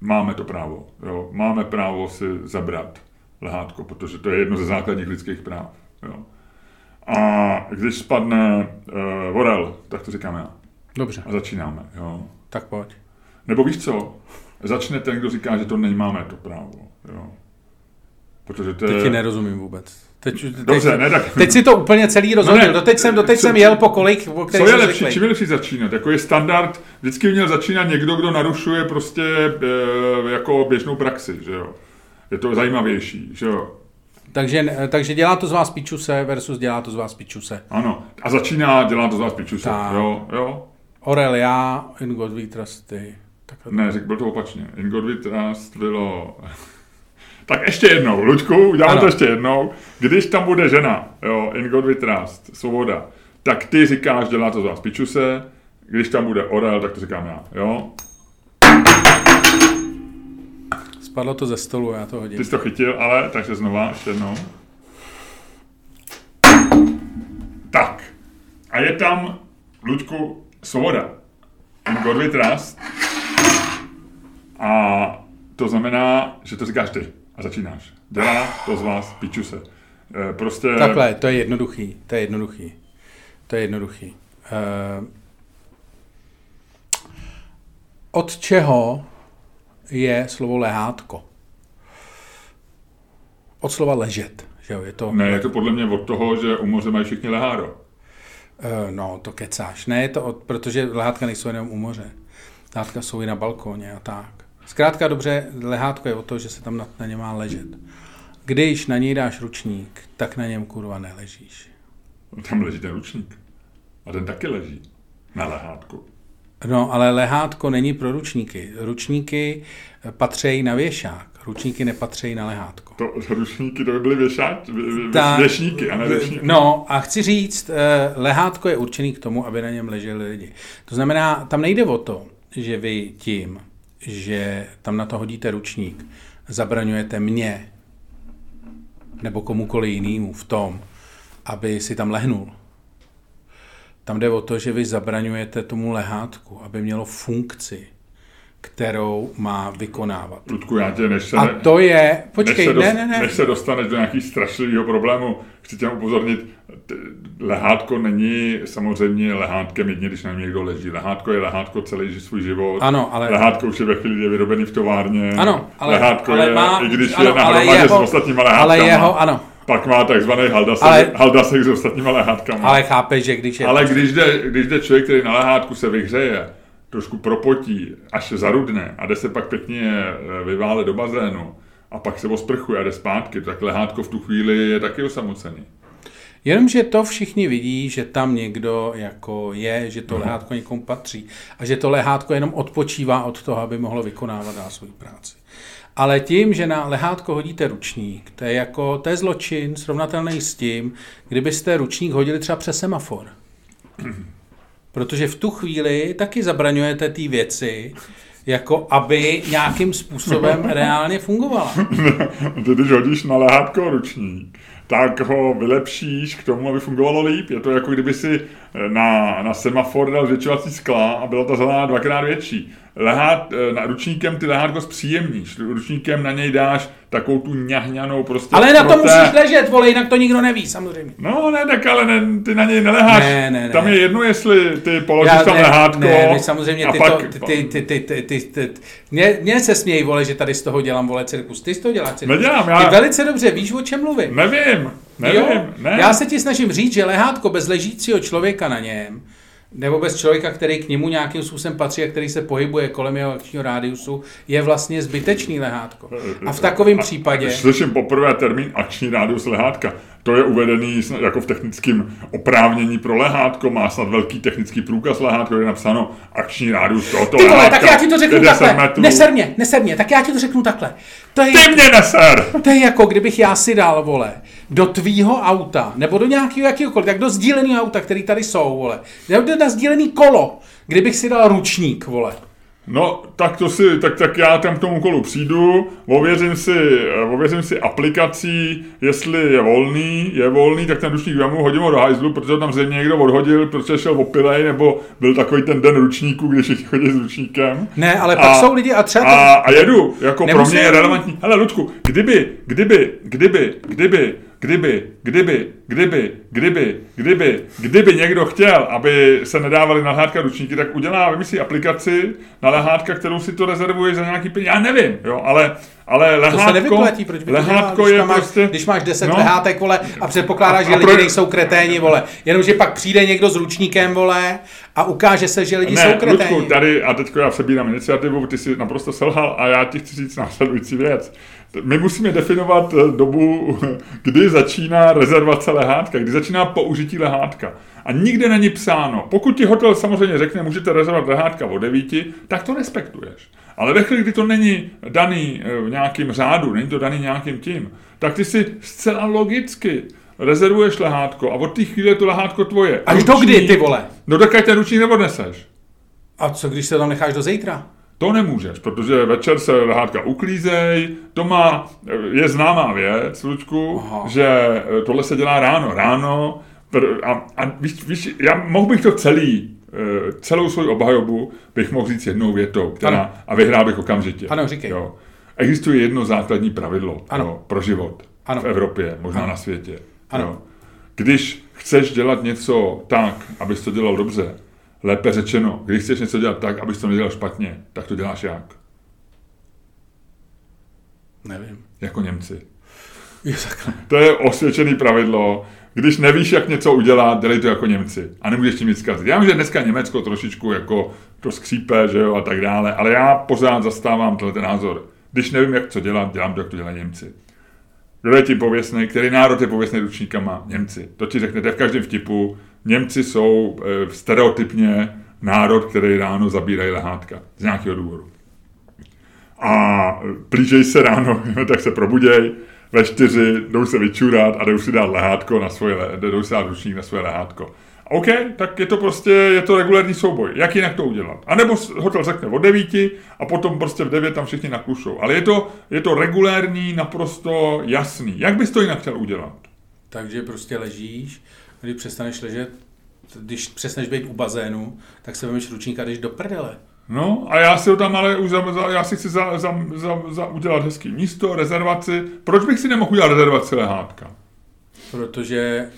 máme to právo, jo, máme právo si zabrat lehátko, protože to je jedno ze základních lidských práv. Jo. A když spadne uh, Vorel, tak to říkám já. Dobře, A začínáme. Jo. tak pojď. Nebo víš co? Začne ten, kdo říká, že to nemáme to právo. Jo. Protože to Teď je... ti nerozumím vůbec. Teď, teď, Dobře, ne, tak... teď si to úplně celý rozhodil. No doteď jsem, doteď co- jsem jel po kolej, o Co je lepší? Čím je lepší začínat? Jako je standard, vždycky měl začínat někdo, kdo narušuje prostě e, jako běžnou praxi, že jo. Je to zajímavější, že jo. Takže, takže dělá to z vás pičuse versus dělá to z vás pičuse. Ano. A začíná, dělá to z vás pičuse. Tak. Jo, jo. Orel já, in God we trust ty. Takhle. Ne, řekl, byl to opačně. In God We Trust bylo... tak ještě jednou, Luďku, uděláme Ano. to ještě jednou. Když tam bude žena, jo, In God We Trust, svoboda, tak ty říkáš, dělá to z vás pičuse, když tam bude orel, tak to říkám já, jo. Spadlo to ze stolu, já to hodím. Ty jsi to chytil, ale, takže znova, ještě jednou. Tak. A je tam, Luďku, svoboda. In God We Trust. A to znamená, že to říkáš ty a začínáš. Dělá to z vás pičuse. Eh, Prostě... Takhle, to je jednoduchý, to je jednoduchý. To je jednoduchý. Uh, od čeho je slovo lehátko? Od slova ležet, že jo, je to... Ne, je to podle mě od toho, že u moře mají všichni leháro. Uh, no, to kecáš. Ne, je to od, protože lehátka nejsou jenom u moře. Lehátka jsou i na balkóně a tak. Zkrátka dobře, lehátko je o to, že se tam na, na ně má ležet. Když na něj dáš ručník, tak na něm kurva neležíš. Tam leží ten ručník. A ten taky leží. Na lehátku. No, ale lehátko není pro ručníky. Ručníky eh, patří na věšák. Ručníky nepatří na lehátko. To ručníky, to by byly věšáč, vě, Tak. věšníky, a ne věšníky. No a chci říct, eh, lehátko je určený k tomu, aby na něm leželi lidi. To znamená, tam nejde o to, že vy tím, že tam na to hodíte ručník, zabraňujete mě nebo komukoliv jinému v tom, aby si tam lehnul. Tam jde o to, že vy zabraňujete tomu lehátku, aby mělo funkci, kterou má vykonávat. Ludku, já tě, než se, A to je, než počkej, se, ne, ne, ne, než se dostaneš do nějakých strašlivého problému, chci tě upozornit, lehátko není samozřejmě lehátkem jedně, když na něm někdo leží. Lehátko je lehátko celý svůj život. Ano, ale- Lehátko už je ve chvíli, je vyrobený v továrně. Ano, ale- Lehátko ale je, má- i když ano, je na hromadě jeho- s ostatníma lehátkama. ale jeho- ano. Pak má takzvaný haldasek, Ale- haldasek s ostatníma lehátkama. Ale chápeš, že když je... Ale když jde, když jde člověk, který na lehátku se vyhřeje, trošku propotí, až zarudne a jde se pak pěkně eh, vyvále do bazénu a pak se osprchuje a jde zpátky, tak lehátko v tu chvíli je taky osamocený. Jenomže to všichni vidí, že tam někdo jako je, že to lehátko někomu patří a že to lehátko jenom odpočívá od toho, aby mohlo vykonávat dál svou práci. Ale tím, že na lehátko hodíte ručník, to je jako, to je zločin srovnatelný s tím, kdybyste ručník hodili třeba přes semafor. *clears throat* Protože v tu chvíli taky zabraňujete ty věci, jako aby nějakým způsobem *laughs* reálně fungovala. Ty, *laughs* když hodíš na lehátko ručník, tak ho vylepšíš k tomu, aby fungovalo líp. Je to jako kdyby si na, na semafor dal zvětšovací skla a byla ta zelená dvakrát větší. Lehát, na ručníkem ty lehátko zpříjemníš. Ručníkem na něj dáš takovou tu ňahňanou prostě. Ale na to musíš ležet, vole, jinak to nikdo neví, samozřejmě. No ne, tak ale ne, ty na něj neleháš. Ne, ne, ne. Tam je jedno, jestli ty položíš Já, tam ne, lehátko. Ne, my samozřejmě ty, pak, to, ty, ty, ty, ty, ty, ty, ty, mě, mě se smějí, vole, že tady z toho dělám, vole, cirkus. Ty z toho děláš cirkus. Nedělám, já- Ty velice dobře víš, o čem mluvím. Nevím, nevím, jo? ne. Já se ti snažím říct, že lehátko bez ležícího člověka na něm, nebo bez člověka, který k němu nějakým způsobem patří a který se pohybuje kolem jeho akčního rádiusu, je vlastně zbytečný lehátko. A v takovém případě... Slyším poprvé termín akční rádius lehátka, to je uvedený jako v technickém oprávnění pro lehátko, má snad velký technický průkaz lehátko, kde je napsáno akční rádius tohoto Ty vole, tak já ti to řeknu 50 takhle. metrů. Neser mě, neser mě, tak já ti to řeknu takhle. To je, Ty mě neser! to je jako, kdybych já si dal, vole, do tvýho auta, nebo do nějakého jakýhokoliv, tak do sdíleného auta, který tady jsou, vole, nebo na sdílený kolo, kdybych si dal ručník, vole. No, tak to si, tak, tak já tam k tomu kolu přijdu, ověřím si, eh, ověřím si aplikací, jestli je volný, je volný, tak ten ručník vemu, hodím ho do hajzlu, protože ho tam zřejmě někdo odhodil, protože šel opilej, nebo byl takový ten den ručníku, když všichni chodí s ručníkem. Ne, ale pak jsou lidi a třeba to- A, a jedu, jako pro mě je relevantní. Hele, Ludku, kdyby, kdyby, kdyby, kdyby, kdyby, kdyby, kdyby, kdyby, kdyby, kdyby někdo chtěl, aby se nedávaly na lehátka ručníky, tak udělá, vymyslí aplikaci na lehátka, kterou si to rezervuje za nějaký peníze. Já nevím, jo, ale, ale To lehátko, se nevyplatí, proč by to dělal, lehátko když, je máš, prostě... když máš 10 no, lehátek, vole, a předpokládáš, A- že a lidi pro- nejsou kreténi, vole. Jenomže pak přijde někdo s ručníkem, vole, a ukáže se, že lidi jsou Ne, kreténi. Ludku, tady, a teďko já přebírám iniciativu, ty jsi naprosto selhal a já ti chci říct následující věc. My musíme definovat eh, dobu, *laughs* kdy začíná rezervace lehátka, kdy začíná použití lehátka. A nikde není psáno. Pokud ti hotel samozřejmě řekne, můžete rezervovat lehátka o 9, tak to respektuješ. Ale ve chvíli, kdy to není daný eh, v nějakým řádu, není to daný nějakým tím, tak ty si zcela logicky rezervuješ lehátko a od té chvíle je to lehátko tvoje. Až do kdy, ty vole? No dokud ten ručník neodneseš. A co, když se tam necháš do zítra? To nemůžeš, protože večer se lehátka uklízej, to má, je známá věc, Lučku, Aha. že tohle se dělá ráno. Ráno pr- a, a víš, víš, já mohl bych to celý, eh, celou svou obhajobu bych mohl říct jednou větou, která, Ano. a vyhrál bych okamžitě. Ano, říkej. Jo. Existuje jedno základní pravidlo Ano. Jo, pro život Ano. v Evropě, možná Ano. na světě. Ano. Jo. Když chceš dělat něco tak, abys to dělal dobře, lépe řečeno, když chceš něco dělat tak, abys to nedělal špatně, tak to děláš jak? Nevím. Jako Němci. *laughs* Takhle. To je osvědčený pravidlo. Když nevíš, jak něco udělat, dělej to jako Němci. A nemůžeš tím nic zkazit. Já vím, že dneska Německo trošičku jako to skřípe, že jo, a tak dále, ale já pořád zastávám tenhle ten názor. Když nevím, jak co dělat, dělám to, jak to dělají Němci. Kdo je ti pověstný, který národ je pověstný ručníkama? Němci. To ti řeknete v každém vtipu. Němci jsou e, stereotypně národ, který ráno zabírají lehátka. Z nějakého důvodu. A plížej se ráno, *laughs* tak se probuděj, ve čtyři jdou se vyčurat a jdou si dát lehátko na svoje, jdou si dát ručník na svoje lehátko. OK, tak je to prostě, je to regulární souboj. Jak jinak to udělat? A nebo hotel řekne od devíti a potom prostě v devět tam všichni naklušou. Ale je to, je to regulérní, naprosto jasný. Jak bys to jinak chtěl udělat? Takže prostě ležíš, když přestaneš ležet, když přestaneš být u bazénu, tak se vemeš ručník a jdeš do prdele. No a já si ho tam ale už za, za, já si chci za, za, za, za udělat hezký místo, rezervaci. Proč bych si nemohl udělat rezervaci lehátka? Protože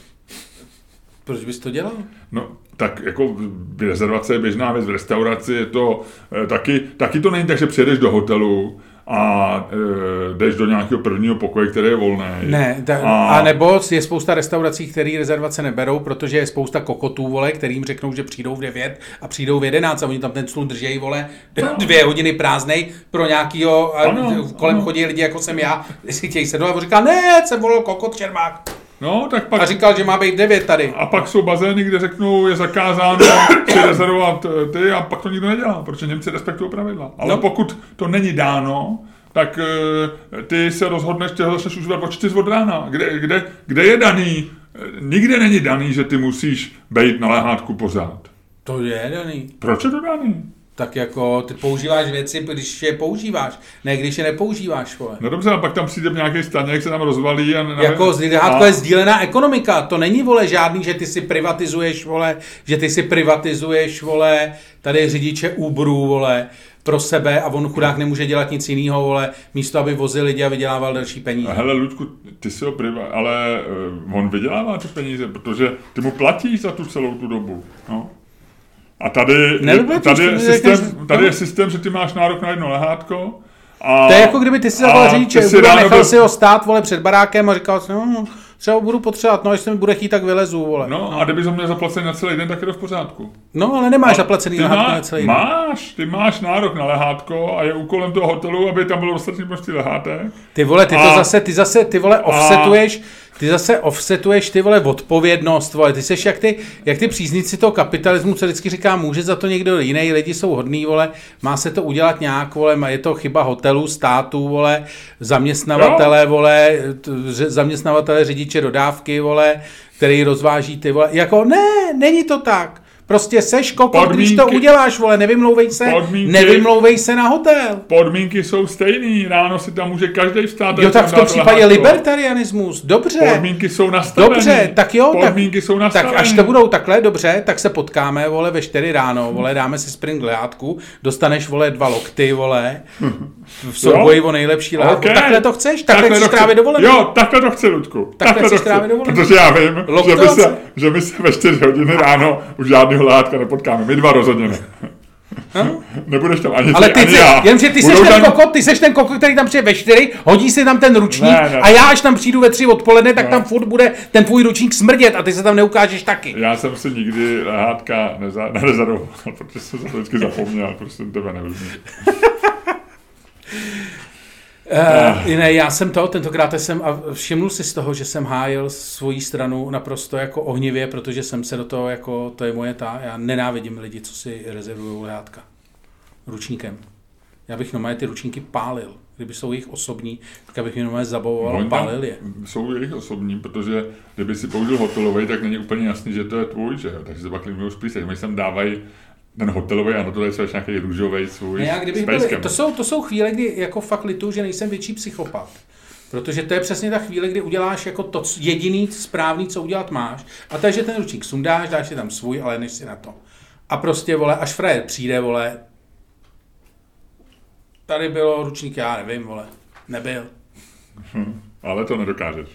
Proč bys to dělal? No, tak jako rezervace je běžná věc, v restauraci je to e, taky, taky to není tak, že přijedeš do hotelu a e, jdeš do nějakého prvního pokoje, který je volný. Ne, ta, a... a nebo je spousta restaurací, které rezervace neberou, protože je spousta kokotů, vole, kterým řeknou, že přijdou v 9 a přijdou v 11 a oni tam ten stůl drží, vole, dvě hodiny prázdnej pro nějakýho, a kolem ano. chodí lidi, jako jsem já, *laughs* si chtějí sednout a říká, ne, jsem volil kokot Čermák. No, tak pak... A říkal, že má být 9 tady. A pak jsou bazény, kde řeknou, je zakázáno *coughs* si rezervovat eh, ty a pak to nikdo nedělá, protože Němci respektují pravidla. Ale no. pokud to není dáno, tak eh, ty se rozhodneš, ty ho začneš užívat od 4 od rána. Kde, kde, kde je daný? Eh, nikde není daný, že ty musíš být na lehátku pořád. To je daný. Proč je to daný? Tak jako ty používáš věci, když je používáš, ne když je nepoužíváš, vole. No dobře, a pak tam přijde nějaký jak se tam rozvalí a... Ne, jako zdrhátko a... je sdílená ekonomika, to není, vole, žádný, že ty si privatizuješ, vole, že ty si privatizuješ, vole, tady řidiče Uberu, vole, pro sebe a on chudák nemůže dělat nic jiného, vole, místo aby vozil lidi a vydělával další peníze. Hele, Ludku, ty si ho priva, ale uh, on vydělává ty peníze, protože ty mu platíš za tu celou tu dobu. No. A tady, je, tady, je systém, tady je systém, že ty máš nárok na jedno lehátko. A, to je jako kdyby ty si zavolal řidiče, si nechal si ho stát vole, před barákem a říkal si, no, třeba budu potřebovat, no, jestli mi bude chtít, tak vylezu, vole. No, a kdyby to měl zaplacený na celý den, tak je to v pořádku. No, ale nemáš a zaplacený lehátko na celý den. Máš, ty máš nárok na lehátko a je úkolem toho hotelu, aby tam bylo dostatečně množství lehátek. Ty vole, ty a, to zase, ty zase, ty vole, offsetuješ, a, ty zase offsetuješ ty vole odpovědnost, vole, ty seš jak ty, jak ty příznici toho kapitalismu, co vždycky říká, může za to někdo jiný, lidi jsou hodný, vole, má se to udělat nějak, vole, je to chyba hotelů, států, vole, zaměstnavatele, vole, zaměstnavatele, řidiče dodávky, vole, který rozváží ty, vole, jako ne, není to tak. Prostě seš kokot, podmínky, když to uděláš, vole, nevymlouvej se, podmínky, nevymlouvej se na hotel. Podmínky jsou stejný, ráno si tam může každý vstát. Jo, tak v tom případě libertarianismus, dobře. Podmínky jsou nastavené. Dobře, tak jo, podmínky tak, jsou nastavený. tak až to budou takhle, dobře, tak se potkáme, vole, ve 4 ráno, vole, dáme si sprint leátku, dostaneš, vole, dva lokty, vole, v souboji o nejlepší látku. Okay. Takhle to chceš? Takhle, takhle chceš trávit dovolenou? Jo, takhle to chci, Ludku. Takhle, takhle chceš trávit dovolenou? Protože já vím, že my, se, že my se ve 4 hodiny ráno už žádného látka nepotkáme. My dva rozhodně ne. No? *laughs* Nebudeš tam ani Ale ty, ani já. Jenže ty seš ten kokot, ty seš ten kokot, který tam přijde ve čtyři, hodí si tam ten ručník ne, ne, a já až tam přijdu ve tři odpoledne, tak ne. tam furt bude ten tvůj ručník smrdět a ty se tam neukážeš taky. Já jsem si nikdy lehátka neza, *laughs* nerezervoval, protože jsem se to vždycky zapomněl, prostě tebe neuzmím. *laughs* Uh, ne, já jsem to, tentokrát jsem a všimnul si z toho, že jsem hájil svoji stranu naprosto jako ohnivě, protože jsem se do toho jako, to je moje ta, já nenávidím lidi, co si rezervují lehátka ručníkem. Já bych normálně ty ručníky pálil. Kdyby jsou jejich osobní, tak abych je normálně zabavoval a pálil je. Jsou jejich osobní, protože kdyby si použil hotelový, tak není úplně jasný, že to je tvůj, že jo? Takže se pak lidi už spíš, my sem dávají ten hotelový a na to je nějaký růžový svůj ne, kdybych byl, to, jsou, to jsou chvíle, kdy jako fakt litu, že nejsem větší psychopat. Protože to je přesně ta chvíle, kdy uděláš jako to jediný správný, co udělat máš. A to je, že ten ručník sundáš, dáš si tam svůj, ale než si na to. A prostě, vole, až frajer přijde, vole, tady bylo ručník, já nevím, vole, nebyl. Hm, ale to nedokážeš?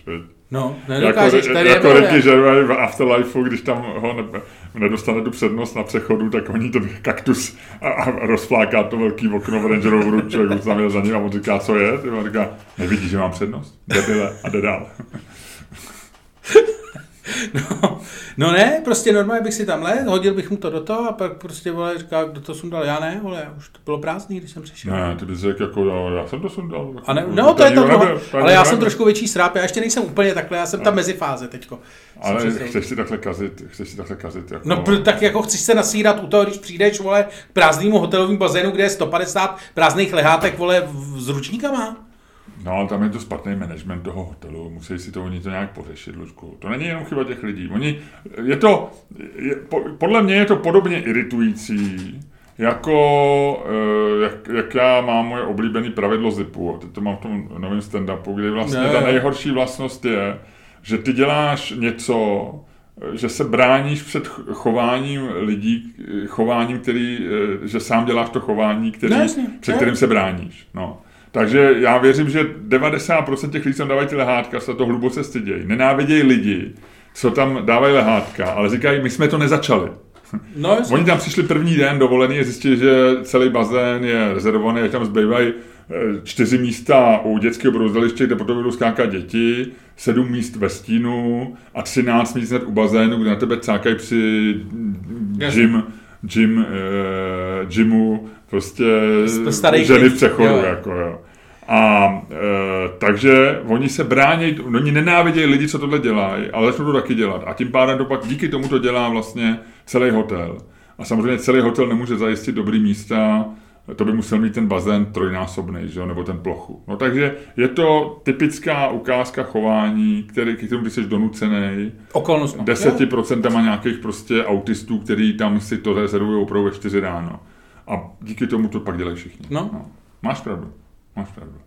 No, nedokážeš, jako, tady jako je Ricky Gervais v Afterlifeu, když tam ho ne, nedostane tu přednost na přechodu, tak oni ten *laughs* kaktus a, a rozfláká to velký okno v Range Roveru, člověk tam je za ním a on říká, co je? A on říká, nevidíš, že mám přednost? Debile a jde dál. *laughs* No, no ne, prostě normálně bych si tam let, hodil bych mu to do toho a pak prostě vole, říká, kdo to sundal, já ne, vole, už to bylo prázdný, když jsem přišel. Ne, ty bys řekl jako, jo, já jsem to sundal. Jako, a ne, no, to je to, ale já jsem trošku větší sráp, já ještě nejsem úplně takhle, já jsem tam mezi fáze teďko. Ale chceš si takhle kazit, chceš si takhle kazit. Jako... No, tak jako chceš se nasírat u toho, když přijdeš, vole, k prázdnému hotelovému bazénu, kde je 150 prázdných lehátek, vole, s ručníkama. No, ale tam je to špatný management toho hotelu, musí si to oni to nějak pořešit, Luďku. To není jenom chyba těch lidí. Oni, je to, je, po, podle mě je to podobně iritující, jako eh, jak, jak já mám moje oblíbené pravidlo zipu, teď to mám v tom novém stand-upu, kde vlastně ne, ta nejhorší vlastnost je, že ty děláš něco, že se bráníš před chováním lidí, chováním, který, eh, že sám děláš to chování, který, ne, před kterým se bráníš. No. Takže já věřím, že 90% těch lidí, co dávají ty lehátka, se to hluboce stydějí. Nenávidějí lidi, co tam dávají lehátka, ale říkají, my jsme to nezačali. No, Oni tam přišli první den dovolený a zjistili, že celý bazén je rezervovaný, a tam zbývají eh, čtyři místa u dětského brouzdaliště, kde potom budou skákat děti, sedm míst ve stínu a třináct míst hned u bazénu, kde na tebe cákají při gym, gym, eh, gymu, prostě Starý ženy v přechodu, Jo. jako jo. A e, takže oni se brání, oni nenávidějí lidi, co tohle dělají, ale začnou to taky dělat. A tím pádem to pak díky tomu to dělá vlastně celý hotel. A samozřejmě celý hotel nemůže zajistit dobrý místa, to by musel mít ten bazén trojnásobný, že jo, nebo ten plochu. No takže je to typická ukázka chování, který, k kterému ty jsi donucený. Okolnost. no. Jo. 10% nějakých prostě autistů, který tam si to rezervují opravdu ve 4 ráno. A díky tomu to pak dělají všichni. No. Máš pravdu. Máš pravdu.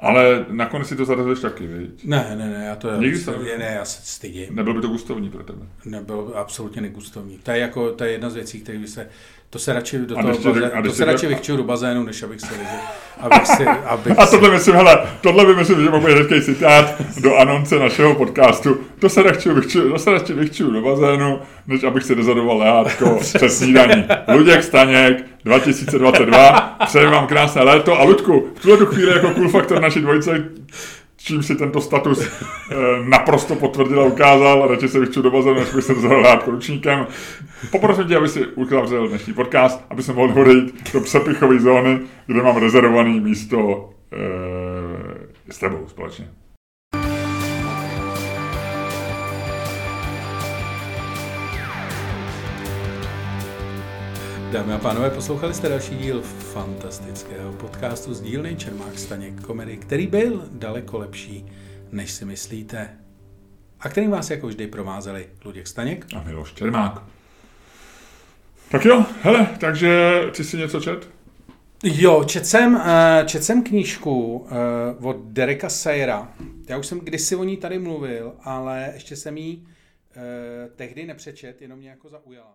Ale nakonec si to zarazuješ taky, viď? Ne, ne, ne, já to Nikdy se- je, ne, já se stydím. Nebylo by to gustovní pro tebe. Nebylo absolutně negustovní. To je jako, to je jedna z věcí, které by se, to se radši do toho bazénu, když to se radši vychčuju do bazénu, než abych se ližil, abych si, *laughs* abych A si, tohle myslím, hele, tohle by myslím, že bude hezký citát do anonce našeho podcastu. To se radši vychčuju, to se radši vychčuju do bazénu, než abych si dozadoval lehátko před snídaní. Luděk Staněk, 2022, přeji vám krásné léto a Ludku, v tuhle tu chvíli jako cool faktor naší dvojice, čím si tento status eh, naprosto potvrdil a ukázal, radši se vychčuju do bazénu, než bych se lehátko ručníkem. Poprosím tě, aby si uzavřel dnešní podcast, aby jsme mohli odejít do přepichové zóny, kde mám rezervované místo e, s tebou společně. Dámy a pánové, poslouchali jste další díl fantastického podcastu z dílny Čermák Staněk komedy, který byl daleko lepší, než si myslíte. A kterým vás jako vždy provázeli Luděk Staněk. A Miloš Čermák. Tak jo, hele, takže ty si něco čet? Jo, čet jsem, eh, čet jsem knížku eh, od Dereka Sayera. Já už jsem kdysi o ní tady mluvil, ale ještě jsem ji eh, tehdy nepřečet, jenom mě jako zaujala.